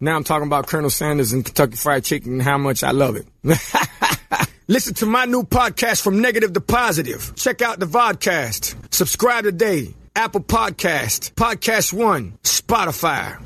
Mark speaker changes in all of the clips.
Speaker 1: Now I'm talking about Colonel Sanders and Kentucky Fried Chicken and how much I love it. Listen to my new podcast from negative to positive. Check out the vodcast. Subscribe today. Apple Podcast, Podcast One, Spotify.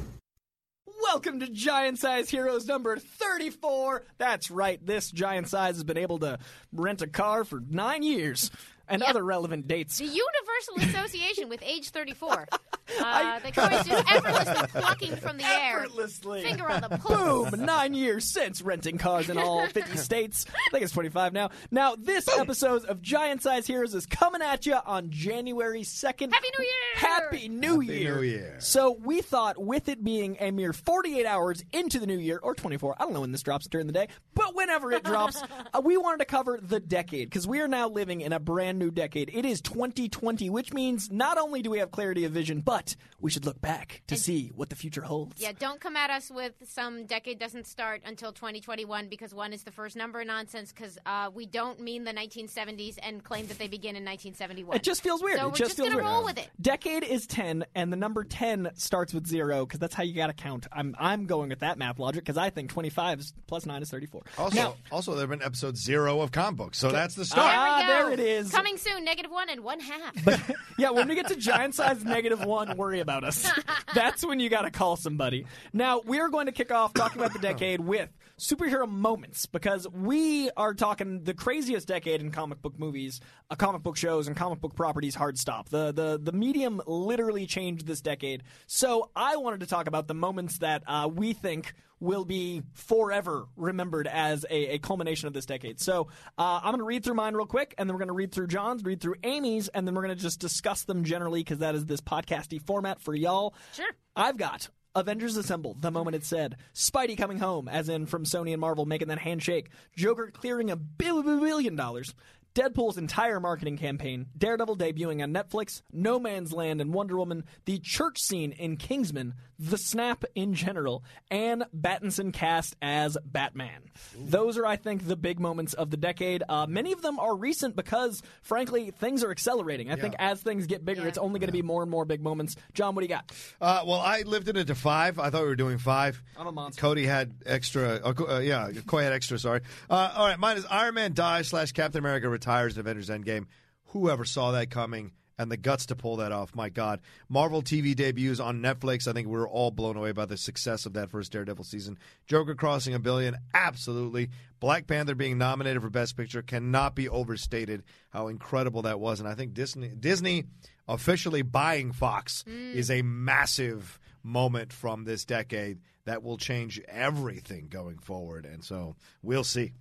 Speaker 2: Welcome to Giant Size Heroes number 34. That's right, this Giant Size has been able to rent a car for nine years and
Speaker 3: Yep.
Speaker 2: other relevant dates.
Speaker 3: The Universal Association with age 34. Uh, they can always do effortlessly plucking from the air.
Speaker 2: Effortlessly.
Speaker 3: Finger on the pulse.
Speaker 2: Boom! Nine years since renting cars in all 50 states. I think it's 25 now. Now, this episode of Giant Size Heroes is coming at you on January 2nd.
Speaker 3: Happy New Year!
Speaker 2: Happy New Year!
Speaker 4: New Year.
Speaker 2: So, we thought with it being a mere 48 hours into the new year, or 24, I don't know when this drops during the day, but whenever it drops, uh, we wanted to cover the decade because we are now living in a brand new decade. It is 2020, which means not only do we have clarity of vision, but we should look back to see what the future holds.
Speaker 3: Yeah, don't come at us with some decade doesn't start until 2021 because one is the first number nonsense because uh, we don't mean the 1970s and claim that they begin in 1971.
Speaker 2: It just feels weird.
Speaker 3: So
Speaker 2: it
Speaker 3: we're
Speaker 2: just,
Speaker 3: just gonna roll with it.
Speaker 2: Decade is 10, and the number 10 starts with zero because that's how you got to count. I'm I'm going with that math logic because I think 25 is plus 9 is 34.
Speaker 4: Also,
Speaker 2: Now-
Speaker 4: also there have been episode zero of comic books, so that's the
Speaker 3: there
Speaker 4: start.
Speaker 2: Ah,
Speaker 3: we go.
Speaker 2: there it is.
Speaker 3: Coming soon, negative one and one half.
Speaker 2: yeah, when we get to giant size negative one, worry about us. That's when you got to call somebody. Now, we're going to kick off talking about the decade with superhero moments because we are talking the craziest decade in comic book movies, uh, comic book shows, and comic book properties. Hard stop. The the the medium literally changed this decade. So I wanted to talk about the moments that uh, we think will be forever remembered as a, a culmination of this decade. So uh, I'm going to read through mine real quick, and then we're going to read through John's, read through Amy's, and then we're going to just discuss them generally because that is this podcasty format for y'all.
Speaker 3: Sure.
Speaker 2: I've got Avengers Assemble, the moment it said. Spidey coming home, as in from Sony and Marvel making that handshake. Joker clearing a billion dollars. Deadpool's entire marketing campaign, Daredevil debuting on Netflix, No Man's Land and Wonder Woman, the church scene in Kingsman, The Snap in general, and Battinson cast as Batman. Those are, I think, the big moments of the decade. Uh, many of them are recent because, frankly, things are accelerating. I think as things get bigger,
Speaker 3: Yeah.
Speaker 2: it's only going to be more and more big moments. John, what do you got?
Speaker 4: Uh, well, I lifted it to five. I thought we were doing five.
Speaker 2: I'm a monster.
Speaker 4: Cody had extra. Uh, uh, yeah, Coy had extra. Sorry. Uh, all right, mine is Iron Man dies slash Captain America retires in Avengers Endgame. Whoever saw that coming and the guts to pull that off? My God. Marvel TV debuts on Netflix. I think we were all blown away by the success of that first Daredevil season. Joker crossing a billion. Absolutely. Black Panther being nominated for Best Picture cannot be overstated how incredible that was. And I think Disney Disney officially buying Fox mm. is a massive moment from this decade that will change everything going forward. And so we'll see.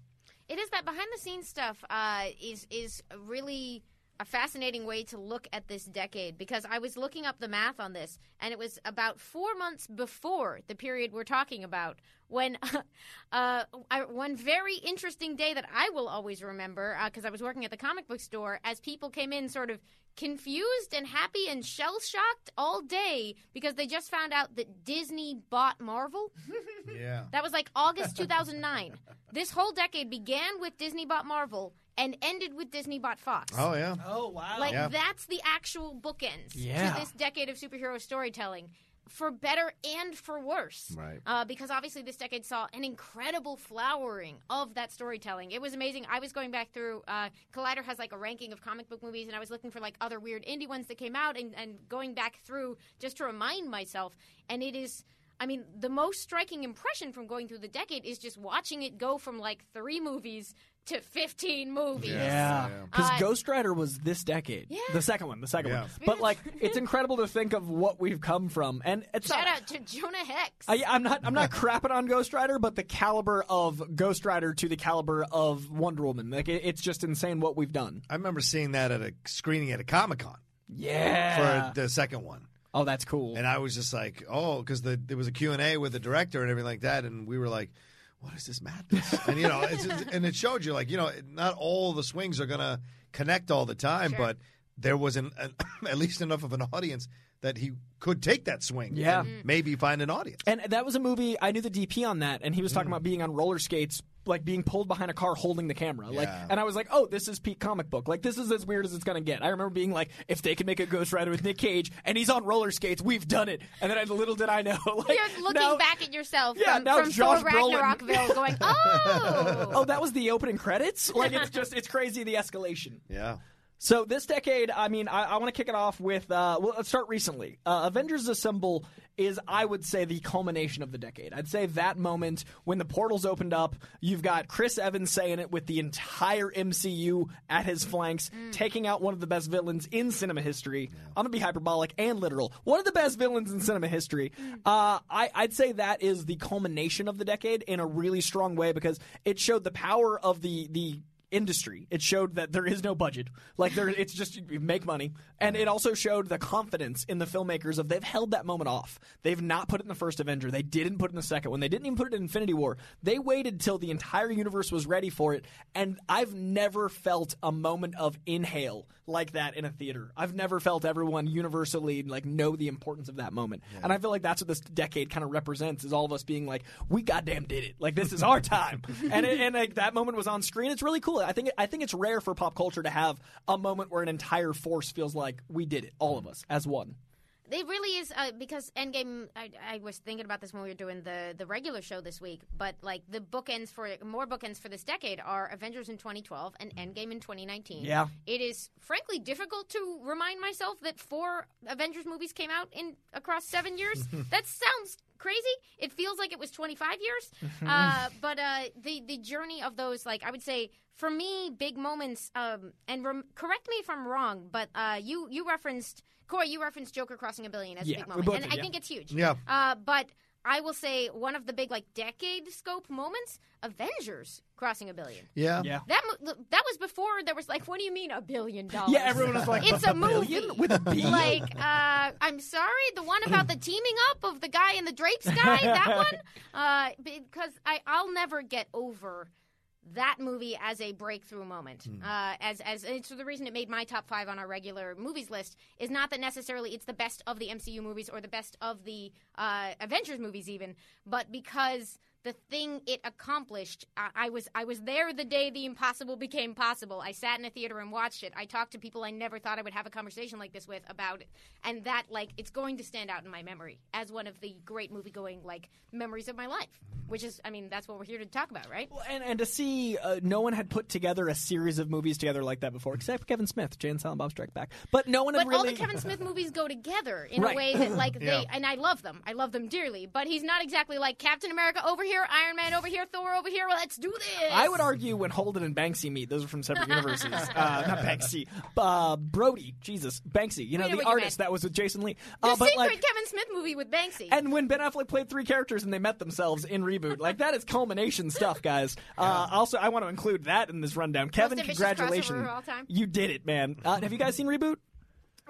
Speaker 3: It is that behind the scenes stuff uh, is is really a fascinating way to look at this decade because I was looking up the math on this and it was about four months before the period we're talking about when uh, I, one very interesting day that I will always remember because I was working at the comic book store as people came in sort of confused and happy and shell shocked all day because they just found out that Disney bought Marvel.
Speaker 4: Yeah.
Speaker 3: That was like August 2009. this whole decade began with Disney bought Marvel and ended with Disney bought Fox.
Speaker 4: Oh yeah.
Speaker 2: Oh wow!
Speaker 3: Like
Speaker 4: Yeah.
Speaker 3: that's the actual bookends
Speaker 2: Yeah.
Speaker 3: to this decade of superhero storytelling, for better and for worse.
Speaker 4: Right.
Speaker 3: Uh, because obviously this decade saw an incredible flowering of that storytelling. It was amazing. I was going back through. Uh, Collider has like a ranking of comic book movies, and I was looking for like other weird indie ones that came out, and, and going back through just to remind myself. And it is. I mean, the most striking impression from going through the decade is just watching it go from like three movies to 15 movies.
Speaker 2: Yeah, because
Speaker 3: Uh,
Speaker 2: Ghost Rider was this decade.
Speaker 3: Yeah.
Speaker 2: The second one, the second
Speaker 4: Yeah.
Speaker 2: one. But like, it's incredible to think of what we've come from, and it's
Speaker 3: Shout
Speaker 2: not,
Speaker 3: out to Jonah Hex.
Speaker 2: I, I'm not. I'm not crapping on Ghost Rider, but the caliber of Ghost Rider to the caliber of Wonder Woman, like it, it's just insane what we've done.
Speaker 4: I remember seeing that at a screening at a Comic Con
Speaker 2: Yeah.
Speaker 4: for the second one.
Speaker 2: oh, that's cool.
Speaker 4: And I was just like, oh, because the, there was a Q&A with the director and everything like that. And we were like, what is this madness? and, you know, it's, it's- and it showed you, like, you know, not all the swings are going to connect all the time,
Speaker 3: Sure.
Speaker 4: but there was an, an at least enough of an audience that he could take that swing.
Speaker 2: Yeah.
Speaker 4: and
Speaker 3: Mm.
Speaker 4: maybe find an audience.
Speaker 2: And that was a movie. I knew the DP on that, and he was talking
Speaker 4: Mm.
Speaker 2: about being on roller skates, like being pulled behind a car holding the camera. Like,
Speaker 4: Yeah.
Speaker 2: and I was like, "Oh, this is peak comic book. Like, this is as weird as it's gonna get." I remember being like, "If they can make a Ghost Rider with Nick Cage and he's on roller skates, we've done it." And then I, little did I know, like,
Speaker 3: You're looking
Speaker 2: now-
Speaker 3: back at yourself
Speaker 2: Yeah,
Speaker 3: from,
Speaker 2: now
Speaker 3: from
Speaker 2: Josh
Speaker 3: Thor
Speaker 2: Brolin-
Speaker 3: Ragnarokville going, oh!
Speaker 2: Oh, that was the opening credits. Like, it's just it's crazy the escalation.
Speaker 4: Yeah.
Speaker 2: So this decade, I mean, I, I want to kick it off with. Uh, well, let's start recently. Uh, Avengers Assemble is, I would say, the culmination of the decade. I'd say that moment when the portals opened up. You've got Chris Evans saying it with the entire MCU at his flanks, taking out one of the best villains in cinema history. I'm gonna be hyperbolic and literal. One of the best villains in cinema history. Uh, I, I'd say that is the culmination of the decade in a really strong way because it showed the power of the the industry. It showed that there is no budget. Like there, it's just you make money, and it also showed the confidence in the filmmakers of they've held that moment off. They've not put it in the first Avenger. They didn't put it in the second one. They didn't even put it in Infinity War. They waited till the entire universe was ready for it, and I've never felt a moment of inhale like that in a theater. I've never felt everyone universally like know the importance of that moment, and I feel like that's what this decade kind of represents: is all of us being like, we goddamn did it. Like this is our time, and it, and like that moment was on screen. It's really cool. I think I think it's rare for pop culture to have a moment where an entire force feels like we did it, all of us as one.
Speaker 3: It really is uh, because Endgame. I, I was thinking about this when we were doing the the regular show this week, but like the bookends for more bookends for this decade are Avengers in 2012 and Endgame in 2019.
Speaker 2: Yeah.
Speaker 3: it is frankly difficult to remind myself that four Avengers movies came out in across seven years. that sounds crazy. It feels like it was 25 years, uh, but uh, the the journey of those, like I would say. For me, big moments, um, and rem- correct me if I'm wrong, but uh, you you referenced Corey, you referenced Joker crossing a billion as
Speaker 2: Yeah,
Speaker 3: a big moment, and
Speaker 2: did,
Speaker 3: I
Speaker 2: yeah.
Speaker 3: think it's huge.
Speaker 4: Yeah.
Speaker 3: Uh, but I will say one of the big like decade scope moments, Avengers crossing a billion.
Speaker 4: Yeah.
Speaker 2: Yeah.
Speaker 3: That mo- that was before there was like, what do you mean a billion dollars?
Speaker 2: Yeah, everyone was like,
Speaker 3: it's a movie
Speaker 2: billion with a B.
Speaker 3: Like, uh, I'm sorry, the one about the teaming up of the guy in the drapes guy, that one, uh, because I I'll never get over that movie as a breakthrough moment. Uh, as as it's the reason it made my top five on our regular movies list is not that necessarily it's the best of the MCU movies or the best of the uh, Avengers movies even, but because the thing it accomplished. I, I was I was there the day the impossible became possible. I sat in a theater and watched it. I talked to people I never thought I would have a conversation like this with about it, and that like it's going to stand out in my memory as one of the great movie going like memories of my life. Which is, I mean, that's what we're here to talk about, right?
Speaker 2: Well, and, and to see uh, no one had put together a series of movies together like that before, except Kevin Smith, Jay and Silent Bob Strike Back. But no one had
Speaker 3: But all
Speaker 2: really.
Speaker 3: the Kevin Smith movies go together in
Speaker 2: Right.
Speaker 3: a way that, like,
Speaker 4: Yeah.
Speaker 3: they and I love them. I love them dearly. But he's not exactly like Captain America over here, Iron Man over here, Thor over here. Let's do this.
Speaker 2: I would argue when Holden and Banksy meet, those are from separate universes. Uh, not Banksy, uh, Brody. Jesus, Banksy. You know the artist that was with Jason Lee.
Speaker 3: the
Speaker 2: Uh, but
Speaker 3: secret
Speaker 2: like,
Speaker 3: Kevin Smith movie with Banksy.
Speaker 2: and when Ben Affleck played three characters and they met themselves in reboot, like that is culmination stuff, guys. Uh, also, I want to include that in this rundown. Kevin,
Speaker 3: ambitious
Speaker 2: congratulations,
Speaker 3: of all time.
Speaker 2: you did it, man. Uh, have you guys seen reboot?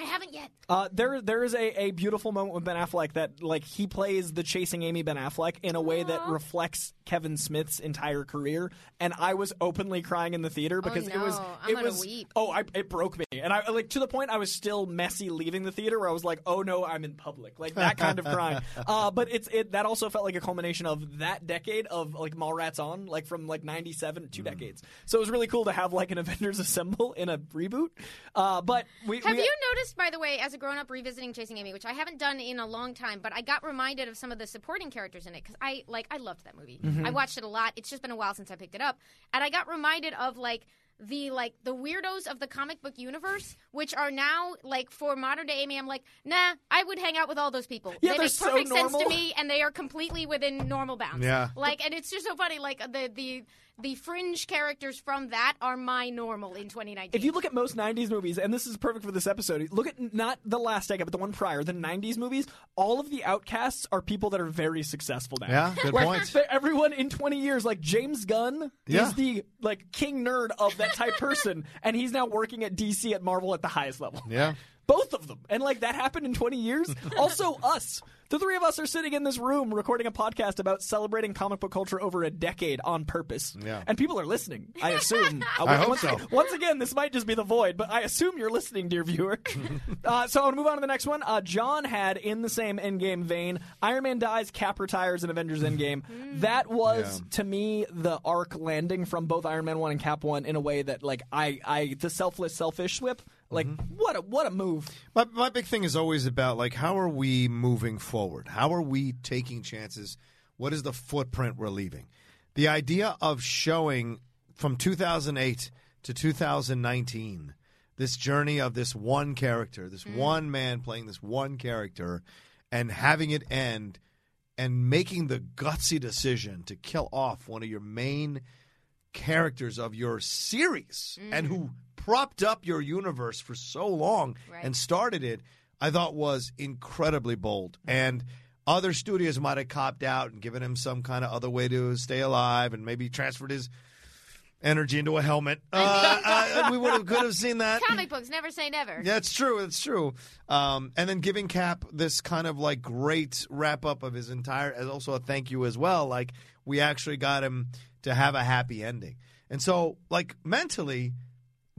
Speaker 3: I haven't yet.
Speaker 2: Uh, there, there is a, a beautiful moment with Ben Affleck that like he plays the chasing Amy Ben Affleck in a way that reflects Kevin Smith's entire career, and I was openly crying in the theater because it was
Speaker 3: Oh. I'm
Speaker 2: it was
Speaker 3: weep.
Speaker 2: oh I, it broke me, and I like to the point I was still messy leaving the theater where I was like oh no I'm in public like that kind of crying. Uh, but it's it that also felt like a culmination of that decade of like Mallrats on like from like '97 two decades. So it was really cool to have like an Avengers Assemble in a reboot. Uh, but we
Speaker 3: Have
Speaker 2: we,
Speaker 3: you noticed, by the way, as a grown up revisiting Chasing Amy, which I haven't done in a long time, but I got reminded of some of the supporting characters in it because I like I loved that movie.
Speaker 2: Mm-hmm.
Speaker 3: I watched it a lot. It's just been a while since I picked it up, and I got reminded of like the like the weirdos of the comic book universe, which are now like for modern day Amy. I'm like, nah, I would hang out with all those people.
Speaker 2: Yeah,
Speaker 3: they
Speaker 2: so
Speaker 3: perfect sense to me, and they are completely within normal bounds.
Speaker 4: Yeah.
Speaker 3: like, and it's just so funny. Like the the the fringe characters from that are my normal in 2019.
Speaker 2: If you look at most 90s movies, and this is perfect for this episode, look at not the last decade, but the one prior, the 90s movies, all of the outcasts are people that are very successful now.
Speaker 4: Yeah, good
Speaker 2: like,
Speaker 4: point.
Speaker 2: Everyone in 20 years, like James Gunn
Speaker 4: Yeah.
Speaker 2: is the like king nerd of that type person, and he's now working at DC at Marvel at the highest level.
Speaker 4: Yeah.
Speaker 2: Both of them. And like that happened in 20 years. also, us. The three of us are sitting in this room recording a podcast about celebrating comic book culture over a decade on purpose.
Speaker 4: Yeah.
Speaker 2: And people are listening, I assume. Uh,
Speaker 4: I hope
Speaker 2: once,
Speaker 4: so.
Speaker 2: Once again, this might just be the void, but I assume you're listening, dear viewer. uh, so I'll move on to the next one. Uh, John had, in the same Endgame vein, Iron Man dies, Cap retires in Avengers Endgame. That was,
Speaker 4: Yeah.
Speaker 2: to me, the arc landing from both Iron Man 1 and Cap 1 in a way that, like, I, I the selfless, selfish whip, like,
Speaker 4: Mm-hmm.
Speaker 2: what a what a move.
Speaker 4: My, my big thing is always about like how are we moving forward? How are we taking chances? What is the footprint we're leaving? The idea of showing from 2008 to 2019 this journey of this one character, this one man playing this one character, and having it end and making the gutsy decision to kill off one of your main characters of your series and who propped up your universe for so long
Speaker 3: Right.
Speaker 4: and started it, I thought was incredibly bold. And other studios might have copped out and given him some kind of other way to stay alive and maybe transferred his energy into a helmet. Uh, uh, we would have could have seen that.
Speaker 3: comic books never say never.
Speaker 4: Yeah, it's true. It's true. Um, and then giving Cap this kind of like great wrap up of his entire, as also a thank you as well. Like we actually got him to have a happy ending. And so, like mentally,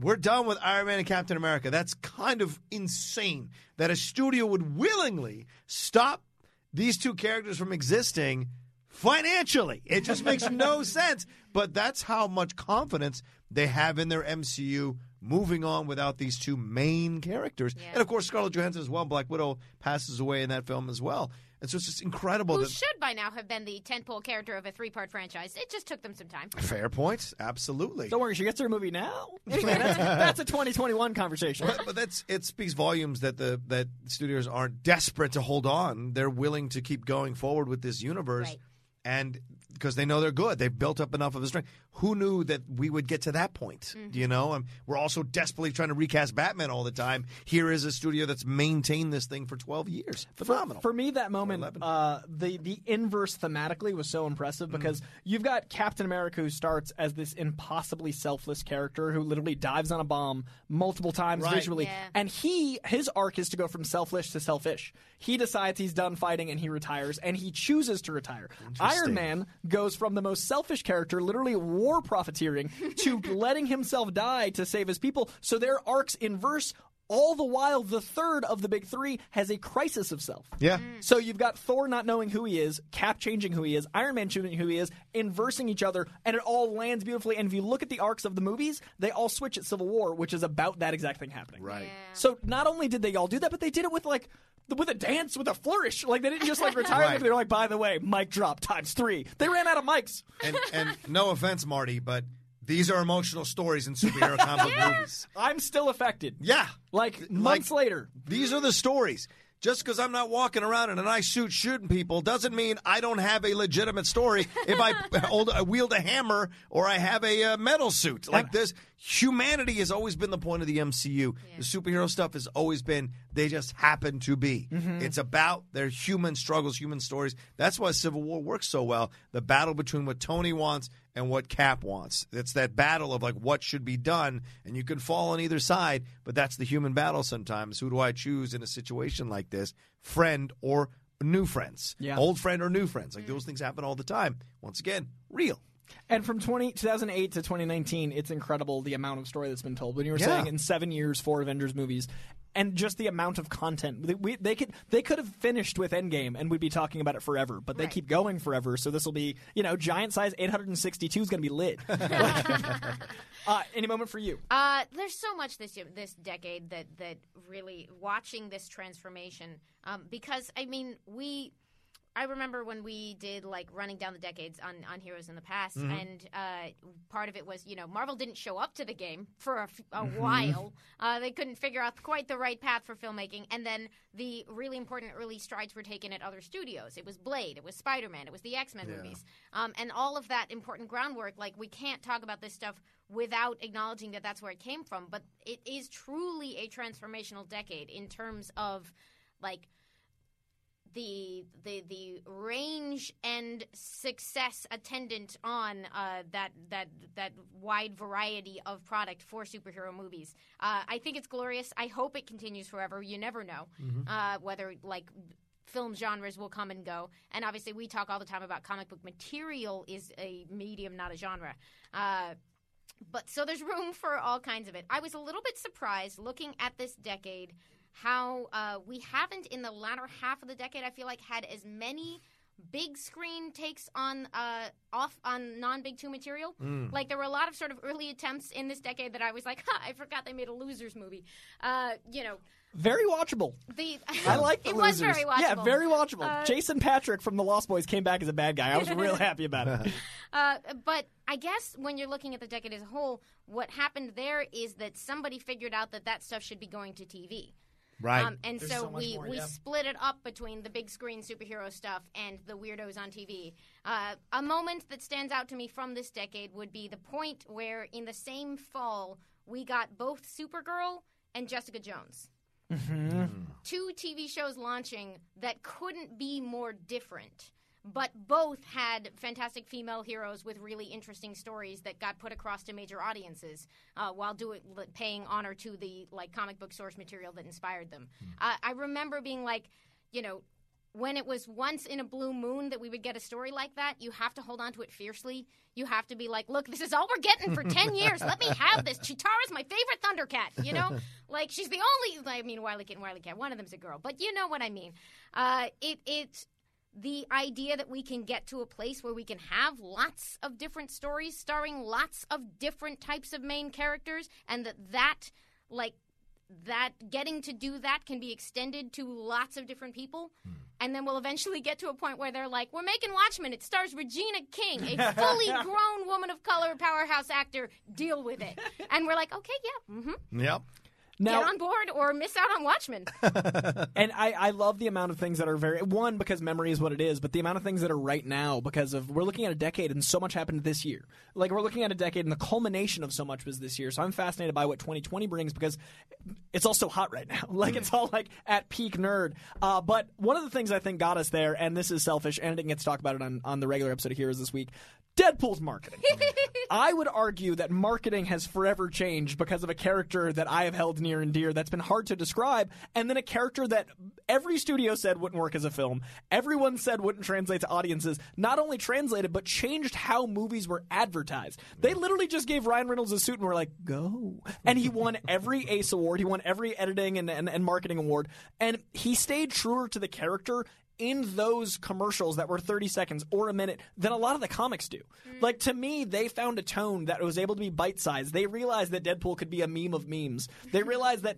Speaker 4: we're done with Iron Man and Captain America. That's kind of insane that a studio would willingly stop these two characters from existing financially. It just makes no sense. But that's how much confidence they have in their MCU moving on without these two main characters.
Speaker 3: Yeah.
Speaker 4: And of course, Scarlett Johansson as well. Black Widow passes away in that film as well. And so it's just incredible.
Speaker 3: Who
Speaker 4: that,
Speaker 3: should by now have been the tentpole character of a three-part franchise? It just took them some time.
Speaker 4: fair point. Absolutely.
Speaker 2: Don't worry, she gets her movie now. that's, that's a 2021 conversation.
Speaker 4: but, but that's it speaks volumes that the that studios aren't desperate to hold on. They're willing to keep going forward with this universe,
Speaker 3: Right.
Speaker 4: and because they know they're good, they've built up enough of a strength. Who knew that we would get to that point?
Speaker 3: Mm-hmm.
Speaker 4: You know, and we're also desperately trying to recast Batman all the time. Here is a studio that's maintained this thing for twelve years. Phenomenal.
Speaker 2: For me, that moment, uh, the the inverse thematically was so impressive because you've got Captain America who starts as this impossibly selfless character who literally dives on a bomb multiple times
Speaker 4: Right.
Speaker 2: visually,
Speaker 3: Yeah.
Speaker 2: and he his arc is to go from selfish to selfish. He decides he's done fighting and he retires, and he chooses to retire. Iron Man goes from the most selfish character, literally war profiteering, to letting himself die to save his people. So their arcs inverse. All the while, the third of the big three has a crisis of self.
Speaker 4: yeah. Mm.
Speaker 2: So you've got Thor not knowing who he is, Cap changing who he is, Iron Man changing who he is, inversing each other, and it all lands beautifully. And if you look at the arcs of the movies, they all switch at Civil War, which is about that exact thing happening.
Speaker 4: Right.
Speaker 2: So not only did they all do that, but they did it with like with a dance, with a flourish. Like they didn't just like retire.
Speaker 4: Right.
Speaker 2: They were like, by the way, mic drop times three. They ran out of mics.
Speaker 4: And and no offense, Marty, but these are emotional stories in superhero comic book movies.
Speaker 2: I'm still affected.
Speaker 4: Yeah.
Speaker 2: Like months later.
Speaker 4: These are the stories. Just because I'm not walking around in a nice suit shooting people doesn't mean I don't have a legitimate story if I hold, wield a hammer or I have a uh, metal suit. Like this, humanity has always been the point of the MCU. The superhero stuff has always been they just happen to be. It's about their human struggles, human stories. That's why Civil War works so well. The battle between what Tony wants and what Cap wants. It's that battle of like what should be done, and you can fall on either side, but that's the human battle sometimes. Who do I choose in a situation like this? Friend or new friends?
Speaker 2: Yeah.
Speaker 4: Old friend or new friends? Like mm. those things happen all the time. Once again, real.
Speaker 2: And from 20, 2008 to 2019, it's incredible the amount of story that's been told. When you were
Speaker 4: Yeah.
Speaker 2: saying in seven years, four Avengers movies, and just the amount of content They- we, they could they could have finished with Endgame and we'd be talking about it forever, but they
Speaker 3: Right.
Speaker 2: keep going forever. So this will be you know giant size 862 is going to be lit. uh, any moment for you?
Speaker 3: Uh, there's so much this year- this decade that that really watching this transformation. Um, because I mean, we. I remember when we did like running down the decades on, on heroes in the past, and uh, part of it was you know Marvel didn't show up to the game for a, f- a while. Uh, they couldn't figure out quite the right path for filmmaking, and then the really important early strides were taken at other studios. It was Blade, it was Spider Man, it was the X Men movies, um, and all of that important groundwork. Like we can't talk about this stuff without acknowledging that that's where it came from. But it is truly a transformational decade in terms of like the the the range and success attendant on uh, that that that wide variety of product for superhero movies. Uh, I think it's glorious. I hope it continues forever. You never know uh, whether like film genres will come and go. And obviously, we talk all the time about comic book material is a medium, not a genre. Uh, but so there's room for all kinds of it. I was a little bit surprised looking at this decade how uh, we haven't in the latter half of the decade. I feel like had as many big screen takes on uh, off on non big two material. Like there were a lot of sort of early attempts in this decade that I was like, I forgot they made a losers movie. Uh, you know,
Speaker 2: Very watchable.
Speaker 3: the
Speaker 2: I like the
Speaker 3: it
Speaker 2: losers.
Speaker 3: was very watchable.
Speaker 2: Yeah, very watchable.
Speaker 3: Uh,
Speaker 2: Jason Patric from the Lost Boys came back as a bad guy. I was real happy about it.
Speaker 3: Uh, but I guess when you're looking at the decade as a whole, what happened there is that somebody figured out that that stuff should be going to TV.
Speaker 4: Right.
Speaker 3: Um, and
Speaker 2: There's
Speaker 3: so,
Speaker 2: so
Speaker 3: we,
Speaker 2: more,
Speaker 3: we
Speaker 2: yeah.
Speaker 3: split it up between the big screen superhero stuff and the weirdos on TV. Uh, a moment that stands out to me from this decade would be the point where, in the same fall, we got both Supergirl and Jessica Jones. Two TV shows launching that couldn't be more different. But both had fantastic female heroes with really interesting stories that got put across to major audiences, uh, while doing paying honor to the like comic book source material that inspired them. Uh, I remember being like, you know, when it was once in a blue moon that we would get a story like that, you have to hold on to it fiercely. You have to be like, look, this is all we're getting for 10 years. Let me have this. Cheetara's my favorite Thundercat, you know? like, she's the only, I mean, WilyKit and WilyKat, one of them's a girl, but you know what I mean. Uh, it, it, the idea that we can get to a place where we can have lots of different stories starring lots of different types of main characters and that that, like, that getting to do that can be extended to lots of different people. And then we'll eventually get to a point where they're like, we're making Watchmen. It stars Regina King, a fully grown woman of color powerhouse actor. Deal with it. And we're like, okay, yeah, hmm
Speaker 4: Yep.
Speaker 2: Now,
Speaker 3: get on board or miss out on Watchmen.
Speaker 2: And I, I love the amount of things that are very one because memory is what it is, but the amount of things that are right now because of we're looking at a decade and so much happened this year. Like we're looking at a decade and the culmination of so much was this year. So I'm fascinated by what 2020 brings because it's also hot right now. Like it's all like at peak nerd. Uh, but one of the things I think got us there, and this is selfish, and I didn't get to talk about it on, on the regular episode of Heroes this week. Deadpool's marketing. I would argue that marketing has forever changed because of a character that I have held near and dear that's been hard to describe, and then a character that every studio said wouldn't work as a film. Everyone said wouldn't translate to audiences. Not only translated, but changed how movies were advertised. They literally just gave Ryan Reynolds a suit and were like, go. And he won every ACE award. He won every editing and, and, and marketing award. And he stayed truer to the character in those commercials that were 30 seconds or a minute than a lot of the comics do. Mm. Like to me, they found a tone that was able to be bite sized. They realized that Deadpool could be a meme of memes. They realized that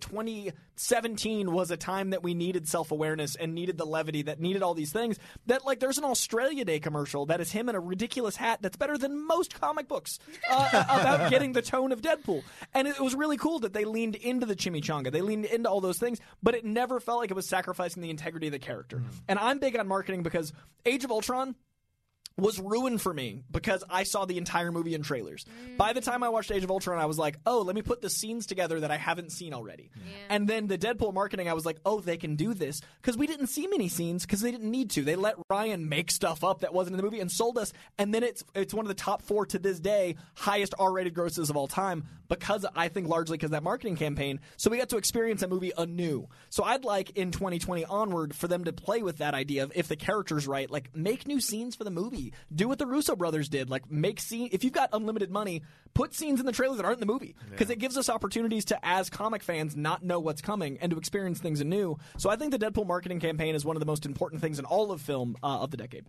Speaker 2: 2017 was a time that we needed self awareness and needed the levity that needed all these things. That like there's an Australia Day commercial that is him in a ridiculous hat that's better than most comic books uh, about getting the tone of Deadpool. And it was really cool that they leaned into the chimichanga. They leaned into all those things, but it never felt like it was sacrificing the integrity of the character. And I'm big on marketing because Age of Ultron was ruined for me because I saw the entire movie in trailers. Mm. By the time I watched Age of Ultron, I was like, oh, let me put the scenes together that I haven't seen already. And then the Deadpool marketing, I was like, oh, they can do this because we didn't see many scenes because they didn't need to. They let Ryan make stuff up that wasn't in the movie and sold us. And then it's it's one of the top four to this day highest R-rated grosses of all time because I think largely because that marketing campaign. So we got to experience a movie anew. So I'd like in 2020 onward for them to play with that idea of if the character's right, like make new scenes for the movie. Do what the Russo brothers did. Like make scene if you've got unlimited money, put scenes in the trailer that aren't in the movie because it gives us opportunities to as comic fans not know what's coming and to experience things anew. So I think the Deadpool marketing campaign is one of the most important things in all of film uh, of the decade.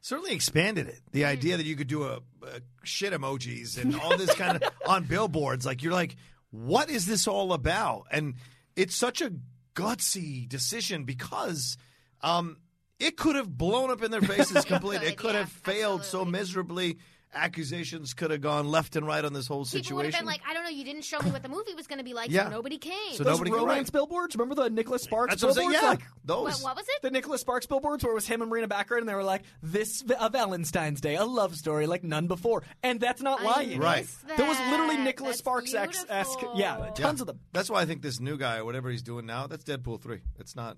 Speaker 4: certainly expanded it. The idea that you could do a, a shit emojis and all this kind of on billboards, like you're like, what is this all about? And it's such a gutsy decision because um, it could have blown up in their faces completely. it
Speaker 3: could,
Speaker 4: could
Speaker 3: yeah,
Speaker 4: have failed
Speaker 3: absolutely.
Speaker 4: so miserably. Accusations could have gone left and right on this whole
Speaker 3: People would have been like, I don't know, you didn't show me what the movie was going to be like,
Speaker 4: Yeah.
Speaker 3: so nobody came.
Speaker 4: So
Speaker 2: Those
Speaker 4: nobody
Speaker 2: romance
Speaker 4: right.
Speaker 2: billboards. Remember the Nicholas Sparks
Speaker 4: That's what I'm saying.
Speaker 2: billboards?
Speaker 4: Yeah,
Speaker 2: Like,
Speaker 4: those.
Speaker 3: what, what was it?
Speaker 2: the Nicholas Sparks billboards where it was him and Marina background and they were like, "This a Valentine's Day, a love story like none before," and that's not
Speaker 3: I
Speaker 2: lying.
Speaker 4: Right.
Speaker 3: missed
Speaker 2: There was literally. Nicholas
Speaker 3: That's
Speaker 2: Sparks esque, yeah, tons
Speaker 4: Yeah.
Speaker 2: of them.
Speaker 4: That's why I think this new guy, whatever he's doing now, that's Deadpool three. It's not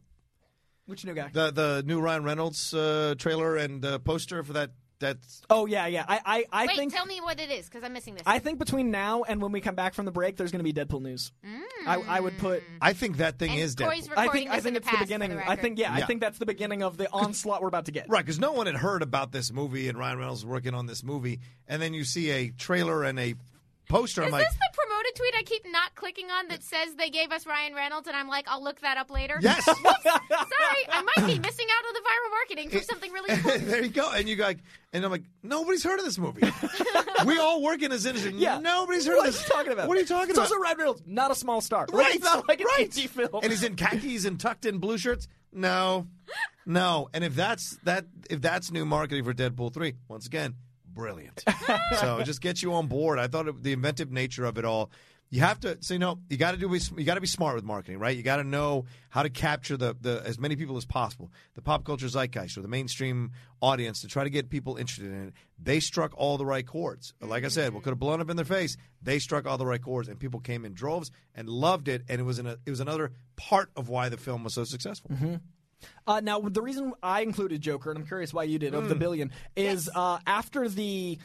Speaker 2: Which new guy?
Speaker 4: the the new Ryan Reynolds uh, trailer and uh, poster for that. That's
Speaker 2: oh yeah, yeah. I I, I
Speaker 3: Wait,
Speaker 2: think
Speaker 3: tell me what it is, because I'm missing this.
Speaker 2: I think between now and when we come back from the break, there's going to be Deadpool news. I, I would put.
Speaker 4: I think that thing
Speaker 3: and
Speaker 4: is
Speaker 3: Corey's
Speaker 4: Deadpool.
Speaker 2: I
Speaker 3: recording
Speaker 2: think I
Speaker 3: this in
Speaker 2: think it's
Speaker 3: past,
Speaker 2: the beginning.
Speaker 3: The
Speaker 2: I
Speaker 3: record.
Speaker 2: think yeah, I think that's the beginning of the onslaught we're about to get.
Speaker 4: Right, because no one had heard about this movie and Ryan Reynolds working on this movie, and then you see a trailer and a poster.
Speaker 3: Is
Speaker 4: I'm like,
Speaker 3: this the promoted tweet I keep not clicking on that says they gave us Ryan Reynolds, and I'm like, I'll look that up later?
Speaker 4: yes,
Speaker 3: Sorry, I might be missing out on the viral marketing for something really important.
Speaker 4: there you go. And you go, like, and I'm like, nobody's heard of this movie. we all work in this industry.
Speaker 2: Yeah,
Speaker 4: nobody's heard
Speaker 2: What
Speaker 4: of
Speaker 2: are
Speaker 4: this.
Speaker 2: you talking about?
Speaker 4: What are you talking
Speaker 2: it's
Speaker 4: about?
Speaker 2: also Ryan Reynolds, not a small star. Like,
Speaker 4: Right,
Speaker 2: it's not like an
Speaker 4: right.
Speaker 2: indie film.
Speaker 4: And he's in khakis and tucked in blue shirts. No, no. And if that's that, if that's new marketing for Deadpool three, once again, brilliant. so just gets you on board. I thought it, the inventive nature of it all. You have to, you know, you got to do, you got to be smart with marketing, right? You got to know how to capture the, the as many people as possible, the pop culture zeitgeist or the mainstream audience to try to get people interested in it. They struck all the right chords. Like I said, what could have blown up in their face, they struck all the right chords, and people came in droves and loved it. And it was a, it was another part of why the film was so successful. Mm-hmm.
Speaker 2: Uh, now, the reason I included Joker, and I'm curious why you did, of the
Speaker 4: Hmm.
Speaker 2: billion, is uh, after the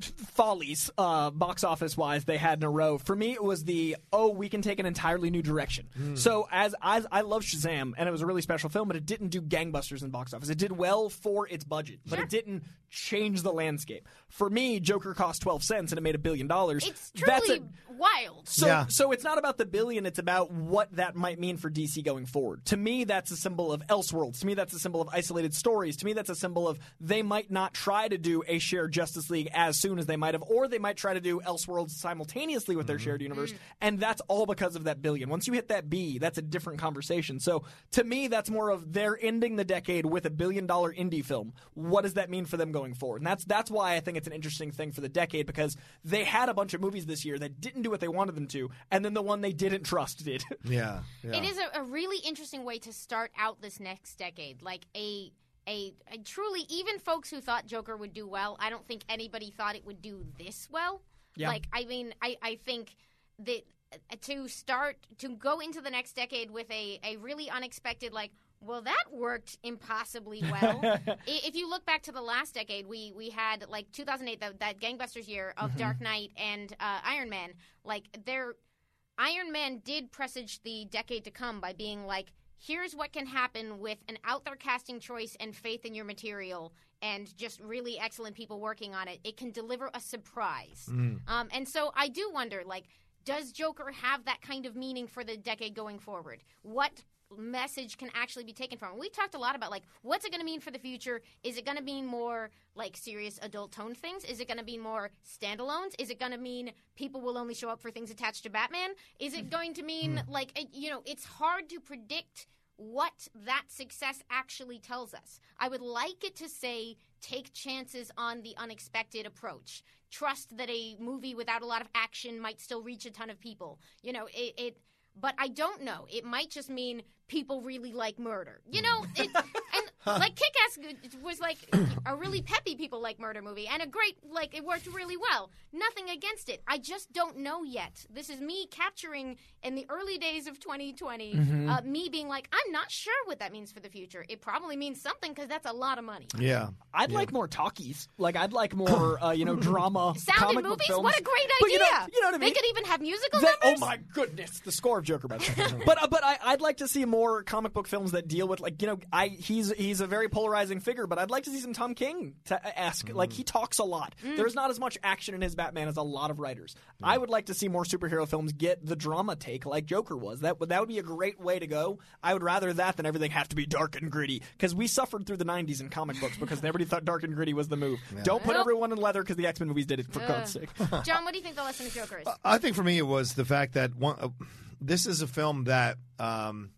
Speaker 2: f- follies, uh, box office wise, they had in a row. For me, it was the oh, we can take an entirely new direction.
Speaker 4: Hmm.
Speaker 2: So, as, as I love Shazam, and it was a really special film, but it didn't do gangbusters in box office. It did well for its budget, but it didn't change the landscape. For me, Joker cost 12 cents and it made a billion dollars.
Speaker 3: It's
Speaker 2: That's
Speaker 3: truly
Speaker 2: a-
Speaker 3: wild.
Speaker 2: so,
Speaker 4: Yeah.
Speaker 2: so it's not about the billion; it's about what that might mean for DC going forward. To me, that's a symbol of Elseworlds. To me, that's a symbol of isolated stories. To me, that's a symbol of they might not try to do a shared Justice League as soon as they might have, or they might try to do Elseworlds simultaneously with their mm-hmm. shared universe. Mm. And that's all because of that billion. Once you hit that B, that's a different conversation. So, to me, that's more of they're ending the decade with a billion dollar indie film. What does that mean for them going forward? And that's that's why I think it's an interesting thing for the decade because they had a bunch of movies this year that didn't do what they wanted them to, and then the one they didn't trust did.
Speaker 4: Yeah, yeah.
Speaker 3: It is a, a really interesting way to start out this next decade. Like a, a a truly even folks who thought Joker would do well, I don't think anybody thought it would do this well.
Speaker 2: Yeah.
Speaker 3: Like I mean, I I think that uh, to start to go into the next decade with a a really unexpected like well, that worked impossibly well. If you look back to the last decade, we we had like 2008, that, that gangbusters year of Dark Knight and uh, Iron Man. Like, they're Iron Man did presage the decade to come by being like, here's what can happen with an out there casting choice and faith in your material and just really excellent people working on it. It can deliver a surprise. Um, and so I do wonder, like, does Joker have that kind of meaning for the decade going forward? What message can actually be taken from? We've talked a lot about like what's it going to mean for the future? Is it going to mean more like serious adult tone things? Is it going to be more standalones? Is it going to mean people will only show up for things attached to Batman? Is it going to mean hmm. like it- you know, it's hard to predict what that success actually tells us. I would like it to say take chances on the unexpected approach. Trust that a movie without a lot of action might still reach a ton of people. You know, it, it but I don't know. It might just mean people really like murder. You know, like Kick Ass was like a really peppy people like murder movie and a great like it worked really well. Nothing against it. I just don't know yet. This is me capturing in the early days of 2020.
Speaker 2: Mm-hmm.
Speaker 3: Uh, me being like, I'm not sure what that means for the future. It probably means something because that's a lot of money.
Speaker 4: Yeah.
Speaker 2: I'd like more talkies. Like I'd like more, uh, you know, drama.
Speaker 3: Sound
Speaker 2: comic
Speaker 3: in movies?
Speaker 2: films.
Speaker 3: What a great idea!
Speaker 2: But you know, you know what I mean.
Speaker 3: They could even have musical
Speaker 2: That- oh my goodness, the score of Joker, by the way. but uh, but I, I'd like to see more comic book films that deal with like you know I he's he's a very polarizing figure, but I'd like to see some Tom King to ask. Like he talks a lot.
Speaker 3: Mm.
Speaker 2: There's not as much action in his Batman as a lot of writers. I would like to see more superhero films get the drama take like Joker was. That would that would be a great way to go. I would rather that than everything have to be dark and gritty because we suffered through the '90s in comic books because everybody thought dark and gritty was the move. Don't put
Speaker 3: Nope.
Speaker 2: everyone in leather because the X Men movies did it for God's sake.
Speaker 3: John, what do you think the lesson of Joker is?
Speaker 4: I think for me it was the fact that one, uh, this is a film that um,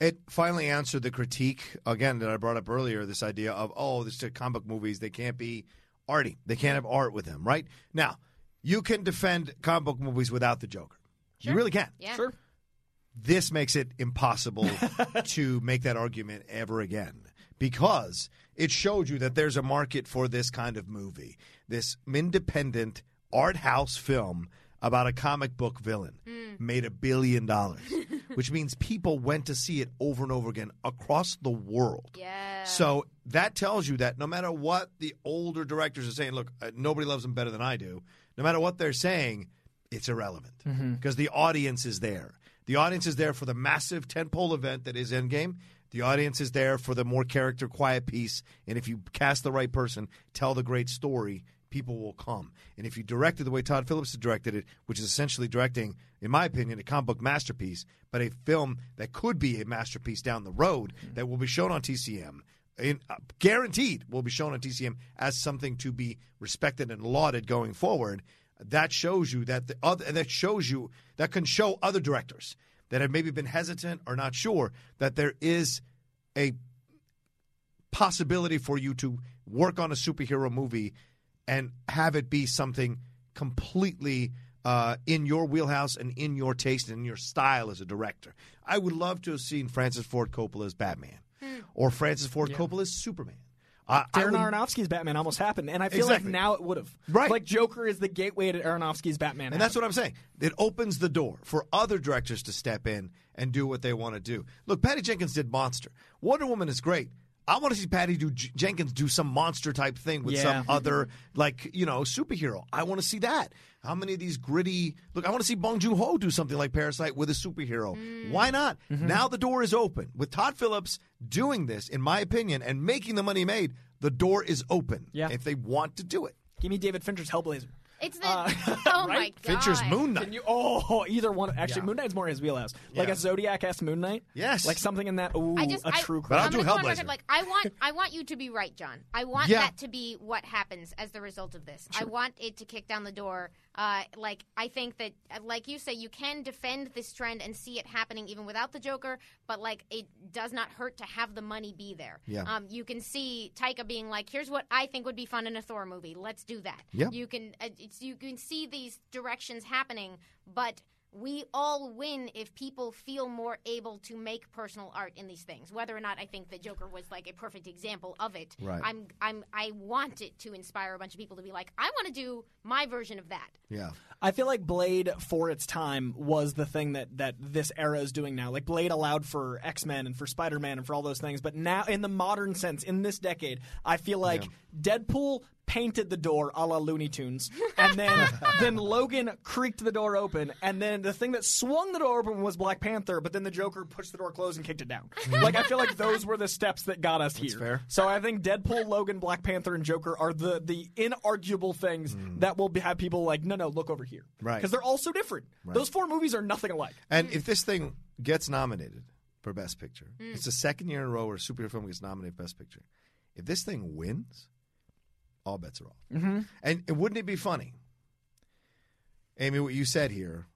Speaker 4: it finally answered the critique again that I brought up earlier. This idea of oh, this is comic book movies they can't be arty, they can't have art with them. Right now, you can defend comic book movies without the Joker. You really can.
Speaker 3: Yeah.
Speaker 2: Sure.
Speaker 4: This makes it impossible to make that argument ever again because it showed you that there's a market for this kind of movie, this independent art house film about a comic book villain made a billion dollars, which means people went to see it over and over again across the world.
Speaker 3: Yeah.
Speaker 4: So that tells you that no matter what the older directors are saying, look, uh, nobody loves them better than I do. No matter what they're saying, it's irrelevant because the audience is there. The audience is there for the massive tentpole event that is Endgame. The audience is there for the more character, quiet piece. And if you cast the right person, tell the great story, people will come. And if you direct it the way Todd Phillips directed it, which is essentially directing, in my opinion, a comic book masterpiece, but a film that could be a masterpiece down the road that will be shown on TCM, in, uh, guaranteed will be shown on TCM as something to be respected and lauded going forward. That shows you that the other that shows you that can show other directors that have maybe been hesitant or not sure that there is a possibility for you to work on a superhero movie and have it be something completely uh, in your wheelhouse and in your taste and in your style as a director. I would love to have seen Francis Ford Coppola's Batman or Francis Ford Coppola's Superman. Uh,
Speaker 2: Darren
Speaker 4: would-
Speaker 2: Aronofsky's Batman almost happened, and I feel
Speaker 4: Exactly.
Speaker 2: like now it would have.
Speaker 4: Right.
Speaker 2: Like Joker is the gateway to Aronofsky's Batman.
Speaker 4: And that's what I'm saying. It opens the door for other directors to step in and do what they want to do. Look, Patty Jenkins did Monster. Wonder Woman is great. I want to see Patty do J- Jenkins do some monster type thing with
Speaker 2: Yeah.
Speaker 4: some other like you know superhero. I want to see that. How many of these gritty? Look, I want to see Bong Joon Ho do something like Parasite with a superhero. Mm. Why not? Mm-hmm. Now the door is open with Todd Phillips doing this, in my opinion, and making the money made. The door is open.
Speaker 2: Yeah.
Speaker 4: if they want to do it.
Speaker 2: Give me David Fincher's Hellblazer.
Speaker 3: It's the oh my god.
Speaker 4: Fincher's Moon Knight.
Speaker 2: Can you? Oh, either one. Actually,
Speaker 4: Yeah.
Speaker 2: Moon Knight's more his wheelhouse. Like
Speaker 4: Yeah.
Speaker 2: a Zodiac-esque Moon Knight.
Speaker 4: Yes.
Speaker 2: Like something in that. Ooh,
Speaker 3: I just,
Speaker 2: a
Speaker 3: I,
Speaker 2: true
Speaker 4: But I'll
Speaker 2: crime.
Speaker 4: do
Speaker 3: I'm gonna go on
Speaker 4: Hellblazer.
Speaker 3: record, Like I want, I want you to be right, John. I want
Speaker 4: Yeah.
Speaker 3: that to be what happens as the result of this. I want it to kick down the door. Uh, like I think that, uh, like you say, you can defend this trend and see it happening even without the Joker. But like, it does not hurt to have the money be there.
Speaker 4: Yeah.
Speaker 3: Um, you can see Taika being like, "Here's what I think would be fun in a Thor movie. Let's do that."
Speaker 4: Yeah.
Speaker 3: You can, uh, it's, you can see these directions happening, but we all win if people feel more able to make personal art in these things. Whether or not I think that Joker was like a perfect example of it,
Speaker 4: Right.
Speaker 3: I'm I'm I want it to inspire a bunch of people to be like, I want to do my version of that.
Speaker 4: Yeah.
Speaker 2: I feel like Blade for its time was the thing that that this era is doing now. Like Blade allowed for X Men and for Spider Man and for all those things, but now in the modern sense, in this decade, I feel like Deadpool painted the door a la Looney Tunes, and then then Logan creaked the door open, and then the thing that swung the door open was Black Panther, but then the Joker pushed the door closed and kicked it down. like I feel like those were the steps that got us here.
Speaker 4: fair.
Speaker 2: So I think Deadpool, Logan, Black Panther, and Joker are the the inarguable things that will be, have people like, no, no, look over here,
Speaker 4: Right.
Speaker 2: Because they're all so different. Those four movies are nothing alike.
Speaker 4: And if this thing gets nominated for Best Picture,
Speaker 3: Mm.
Speaker 4: it's the second year in a row where a superhero film gets nominated for Best Picture. If this thing wins, all bets are off. Mm-hmm. And, wouldn't it be funny, Amy, what you said here?